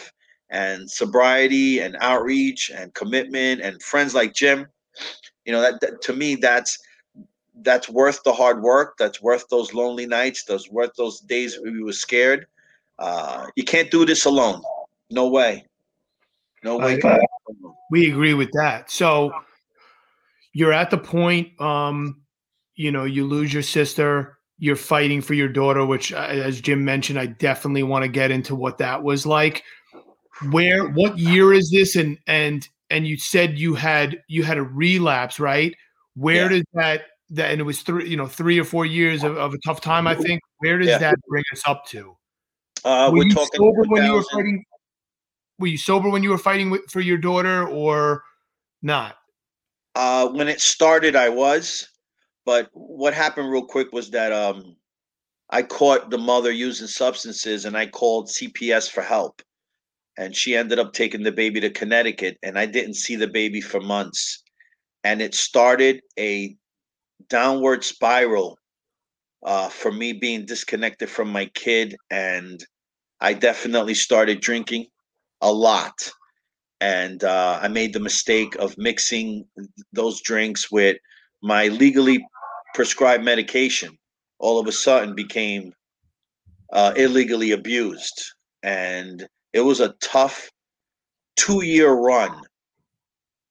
and sobriety and outreach and commitment and friends like jim. You know that, that to me that's that's worth the hard work that's worth those lonely nights that's worth those days we were scared uh, you can't do this alone. No way. No way. We agree with that. So you're at the point, um, you know, you lose your sister, you're fighting for your daughter, which, uh, as Jim mentioned, I definitely want to get into what that was like. Where, what year is this? And and and you said you had you had a relapse, right? Where yeah. does that that and it was three, you know, three or four years of, of a tough time, I think. Where does yeah. that bring us up to? Uh, were you talking sober when you were fighting? Were you sober when you were fighting with, for your daughter, or not? Uh, when it started, I was, but what happened real quick was that um, I caught the mother using substances, and I called CPS for help, and she ended up taking the baby to Connecticut, and I didn't see the baby for months, and it started a downward spiral uh, for me being disconnected from my kid. And I definitely started drinking a lot. And uh, I made the mistake of mixing those drinks with my legally prescribed medication. All of a sudden became uh, illegally abused. And it was a tough two year run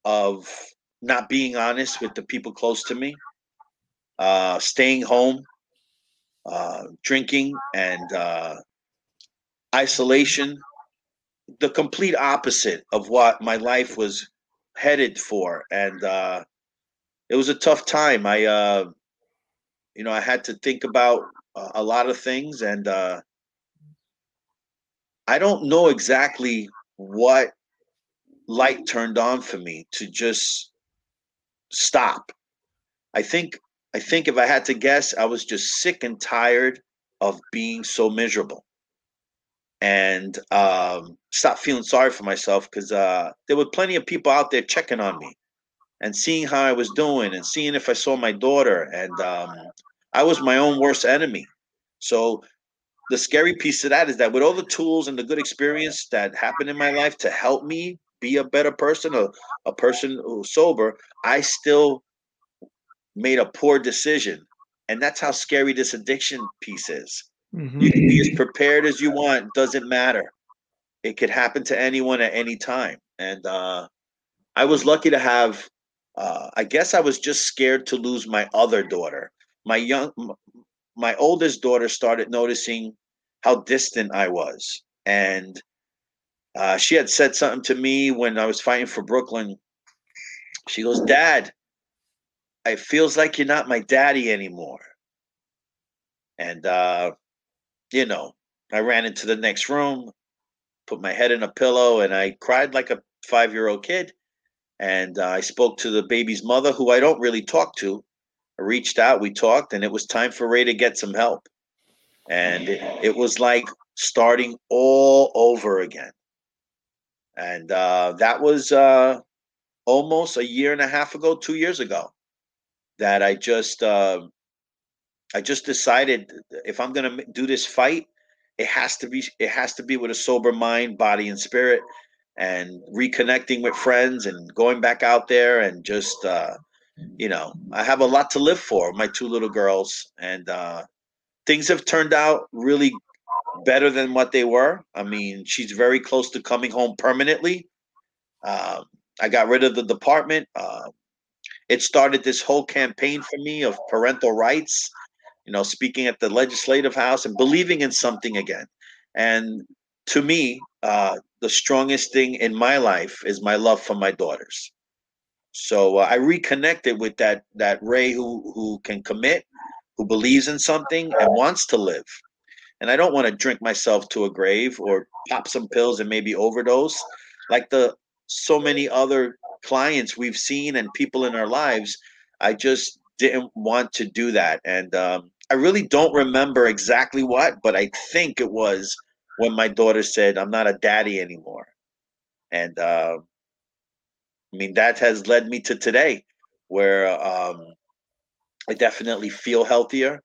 of not being honest with the people close to me, uh, staying home, uh, drinking and uh, isolation, the complete opposite of what my life was headed for. And uh, it was a tough time. I, uh, you know, I had to think about a lot of things, and uh, I don't know exactly what light turned on for me to just stop. I think I think if I had to guess, I was just sick and tired of being so miserable and um, stop feeling sorry for myself because uh, there were plenty of people out there checking on me and seeing how I was doing and seeing if I saw my daughter. And um, I was my own worst enemy. So the scary piece of that is that with all the tools and the good experience that happened in my life to help me be a better person, a, a person who's sober, I still made a poor decision. And that's how scary this addiction piece is. Mm-hmm. You can be as prepared as you want, doesn't matter. It could happen to anyone at any time. And uh, I was lucky to have, uh, I guess I was just scared to lose my other daughter. My young, my oldest daughter started noticing how distant I was. And uh, she had said something to me when I was fighting for Brooklyn. She goes, Dad, it feels like you're not my daddy anymore. And uh, you know, I ran into the next room, put my head in a pillow, and I cried like a five year old kid. And uh, I spoke to the baby's mother, who I don't really talk to. I reached out, we talked, and it was time for Ray to get some help. And it, it was like starting all over again. and uh, that was uh, almost a year and a half ago, two years ago, that I just uh, I just decided if I'm gonna do this fight, it has to be it has to be with a sober mind, body, and spirit, and reconnecting with friends and going back out there and just uh, you know I have a lot to live for. My two little girls and uh, things have turned out really better than what they were. I mean, she's very close to coming home permanently. Um, I got rid of the department. Uh, it started this whole campaign for me of parental rights, you know, speaking at the legislative house and believing in something again. And to me, uh, the strongest thing in my life is my love for my daughters. So uh, I reconnected with that that Ray who who can commit, who believes in something and wants to live and I don't want to drink myself to a grave or pop some pills and maybe overdose like the so many other clients we've seen and people in our lives. I just didn't want to do that, and um, I really don't remember exactly what, but I think it was when my daughter said, "I'm not a daddy anymore," and uh, I mean that has led me to today, where um, I definitely feel healthier.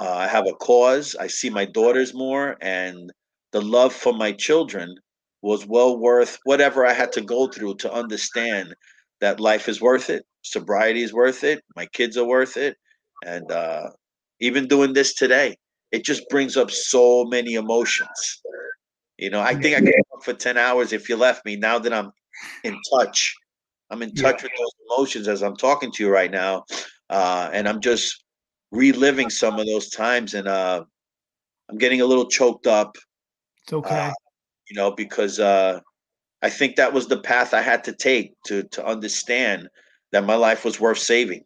Uh, I have a cause. I see my daughters more, and the love for my children was well worth whatever I had to go through to understand that life is worth it. Sobriety is worth it. My kids are worth it, and uh, even doing this today, it just brings up so many emotions. You know, I think I could talk for ten hours if you left me. Now that I'm in touch, I'm in touch yeah. with those emotions as I'm talking to you right now, uh, and I'm just reliving some of those times, and uh, I'm getting a little choked up. It's okay. Uh, you know, because uh, I think that was the path I had to take to to understand that my life was worth saving.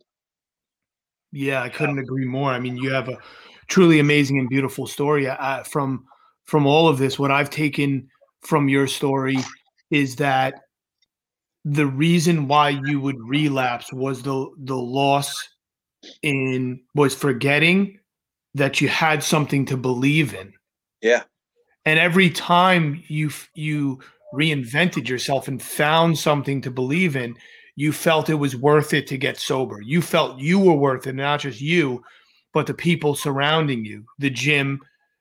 Yeah, I couldn't agree more. I mean, you have a truly amazing and beautiful story. I, from from all of this, what I've taken from your story is that the reason why you would relapse was the the loss in was forgetting that you had something to believe in. Yeah. And every time you you reinvented yourself and found something to believe in, you felt it was worth it to get sober. You felt you were worth it, not just you, but the people surrounding you, the gym,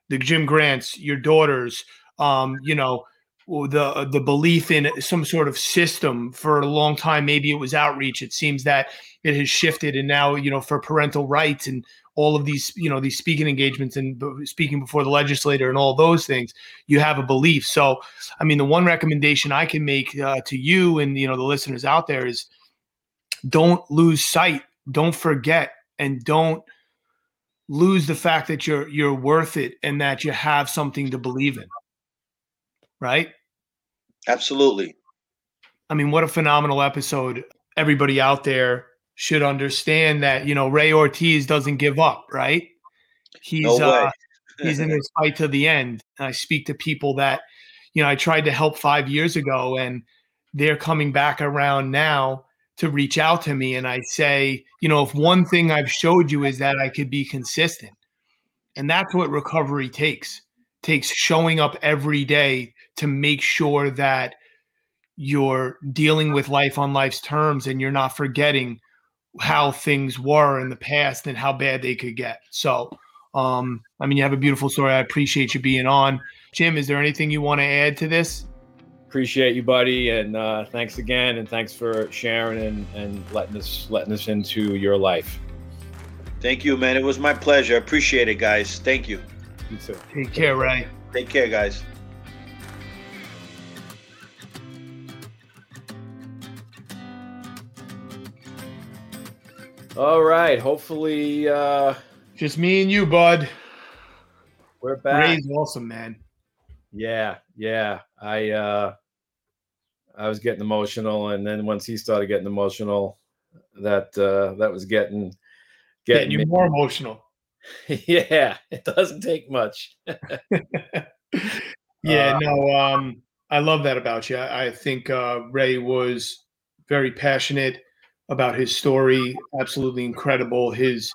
the Jim Grants, your daughters, um, you know, the the belief in some sort of system for a long time. Maybe it was outreach. It seems that it has shifted, and now you know for parental rights and all of these you know these speaking engagements and speaking before the legislator and all those things you have a belief so i mean the one recommendation i can make uh, to you and you know the listeners out there is don't lose sight don't forget and don't lose the fact that you're you're worth it and that you have something to believe in right Absolutely. I mean, what a phenomenal episode. Everybody out there should understand that, you know, Ray Ortiz doesn't give up, right? He's no uh he's in this fight to the end. And I speak to people that, you know, I tried to help five years ago and they're coming back around now to reach out to me. And I say, you know, if one thing I've showed you is that I could be consistent. And that's what recovery takes. takes showing up every day to make sure that you're dealing with life on life's terms and you're not forgetting how things were in the past and how bad they could get. So, um, I mean, you have a beautiful story. I appreciate you being on. Jim, is there anything you want to add to this? Appreciate you, buddy, and uh, thanks again, and thanks for sharing and, and letting us letting us into your life. Thank you, man. It was my pleasure. Appreciate it, guys. Thank you. You too. Take care, Ray. Take care, guys. All right. Hopefully, uh, just me and you, bud. We're back. Ray's awesome, man. Yeah, yeah. I uh, I was getting emotional, and then once he started getting emotional, that uh, that was getting getting, getting you more emotional. yeah, it doesn't take much. yeah, uh, no. Um, I love that about you. I, I think uh, Ray was very passionate about his story. Absolutely incredible. His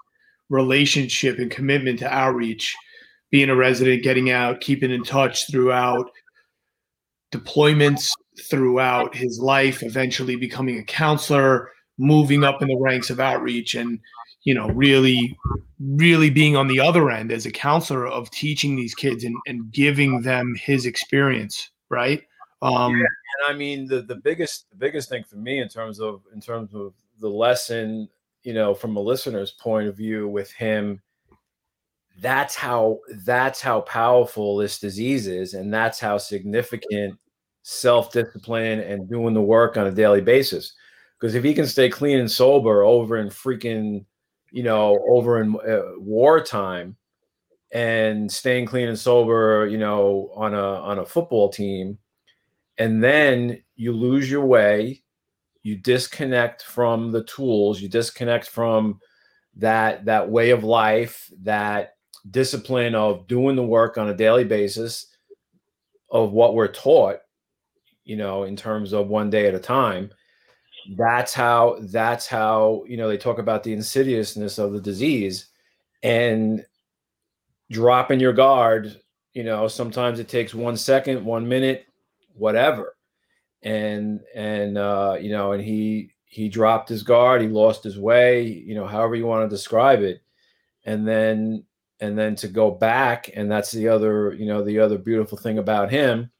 relationship and commitment to outreach, being a resident, getting out, keeping in touch throughout deployments, throughout his life, eventually becoming a counselor, moving up in the ranks of outreach, and you know, really, really being on the other end as a counselor of teaching these kids and, and giving them his experience, right? Um, yeah, and I mean the the biggest the biggest thing for me in terms of in terms of the lesson, you know, from a listener's point of view with him, that's how that's how powerful this disease is, and that's how significant self-discipline and doing the work on a daily basis. Because if he can stay clean and sober over in freaking, you know, over in uh, wartime, and staying clean and sober, you know, on a on a football team, and then you lose your way, you disconnect from the tools, you disconnect from that that way of life, that discipline of doing the work on a daily basis of what we're taught you know, in terms of one day at a time. That's how that's how, you know, they talk about the insidiousness of the disease and dropping your guard, you know, sometimes it takes 1 second, 1 minute, whatever. And and uh, you know, and he he dropped his guard, he lost his way, you know, however you want to describe it. And then and then to go back and that's the other, you know, the other beautiful thing about him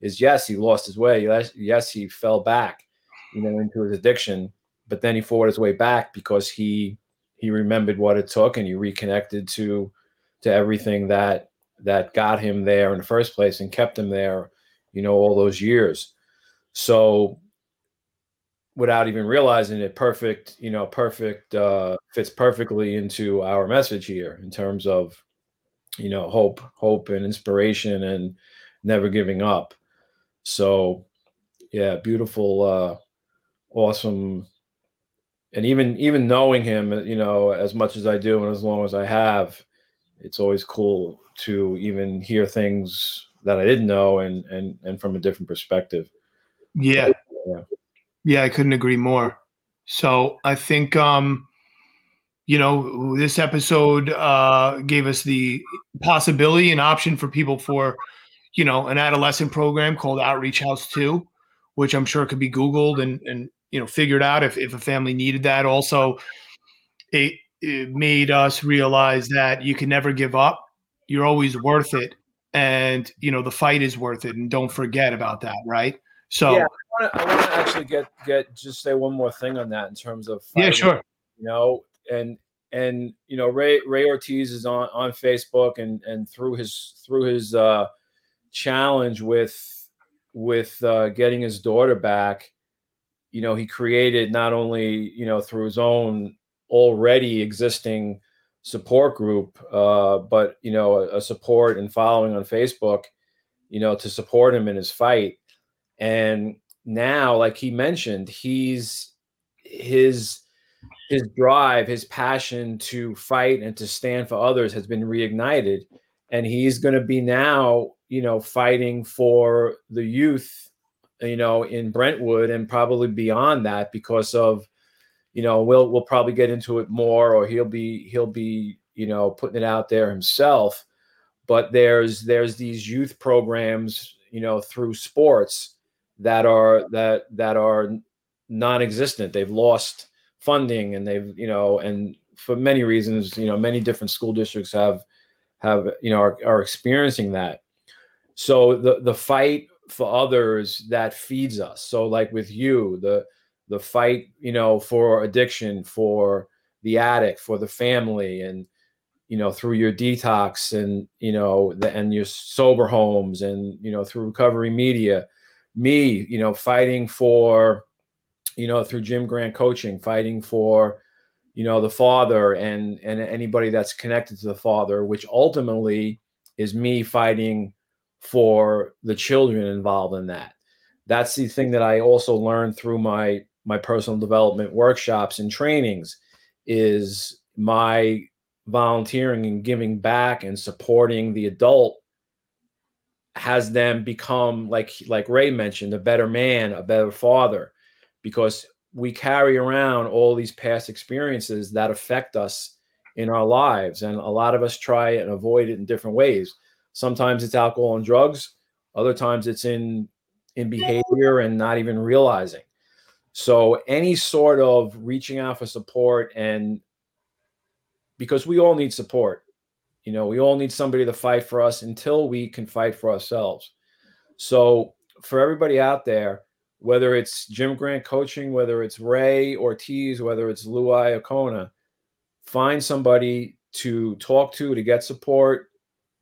is yes, he lost his way. Yes, yes, he fell back, you know, into his addiction, but then he fought his way back because he he remembered what it took and he reconnected to to everything that that got him there in the first place and kept him there, you know, all those years. So without even realizing it, perfect, you know, perfect uh, fits perfectly into our message here in terms of, you know, hope, hope and inspiration and never giving up. So, yeah, beautiful, uh, awesome, and even even knowing him, you know, as much as I do and as long as I have, it's always cool to even hear things that I didn't know and and and from a different perspective. Yeah. Yeah. Yeah, I couldn't agree more. So I think um you know this episode uh gave us the possibility and option for people for you know, an adolescent program called Outreach House 2, which I'm sure could be Googled and, and you know, figured out if, if a family needed that. Also, it, it made us realize that you can never give up. You're always worth it. And, you know, the fight is worth it. And don't forget about that. Right. So, yeah, I want to actually get, get, just say one more thing on that in terms of, fighting, yeah, sure. You know, and, and, you know, Ray, Ray Ortiz is on, on Facebook and, and through his, through his, uh, challenge with with uh, getting his daughter back you know he created not only you know through his own already existing support group uh, but you know a, a, support and following on facebook you know to support him in his fight and now like he mentioned he's his his drive his passion to fight and to stand for others has been reignited and he's going to be now you know, fighting for the youth, you know, in Brentwood and probably beyond that because of, you know, we'll we'll probably get into it more, or he'll be he'll be you know putting it out there himself. But there's there's these youth programs, you know, through sports that are that that are non-existent. They've lost funding, and they've you know, and for many reasons, you know, many different school districts have have you know are, are experiencing that so the the fight for others that feeds us so like with you the the fight you know for addiction for the addict for the family and you know through your detox and you know the, and your sober homes and you know through recovery media me you know fighting for you know through jim grant coaching fighting for you know the father and and anybody that's connected to the father which ultimately is me fighting for the children involved in that. That's the thing that I also learned through my my personal development workshops and trainings is my volunteering and giving back and supporting the adult has them become like like Ray mentioned a better man, a better father because we carry around all these past experiences that affect us in our lives and a lot of us try and avoid it in different ways Sometimes it's alcohol and drugs. Other times it's in in behavior and not even realizing. So, any sort of reaching out for support, and because we all need support, you know, we all need somebody to fight for us until we can fight for ourselves. So, for everybody out there, whether it's Jim Grant coaching, whether it's Ray Ortiz, whether it's Louis Okona, find somebody to talk to, to get support,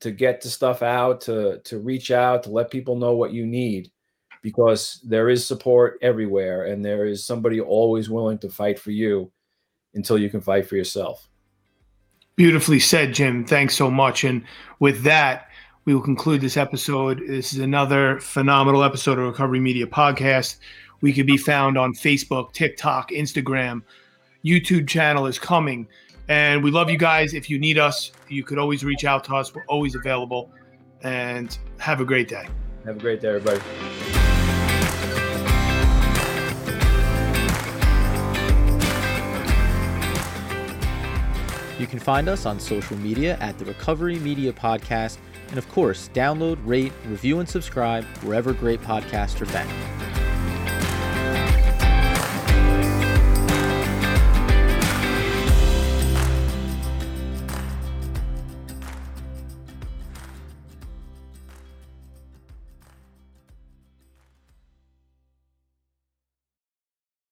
to get the stuff out, to to reach out, to let people know what you need, because there is support everywhere, and there is somebody always willing to fight for you until you can fight for yourself. Beautifully said, Jim. Thanks so much. And with that, we will conclude this episode. This is another phenomenal episode of Recovery Media Podcast. We could be found on Facebook, TikTok, Instagram. YouTube channel is coming. And we love you guys. If you need us, you could always reach out to us. We're always available. And have a great day. Have a great day, everybody. You can find us on social media at the Recovery Media Podcast. And of course, download, rate, review, and subscribe wherever great podcasts are found.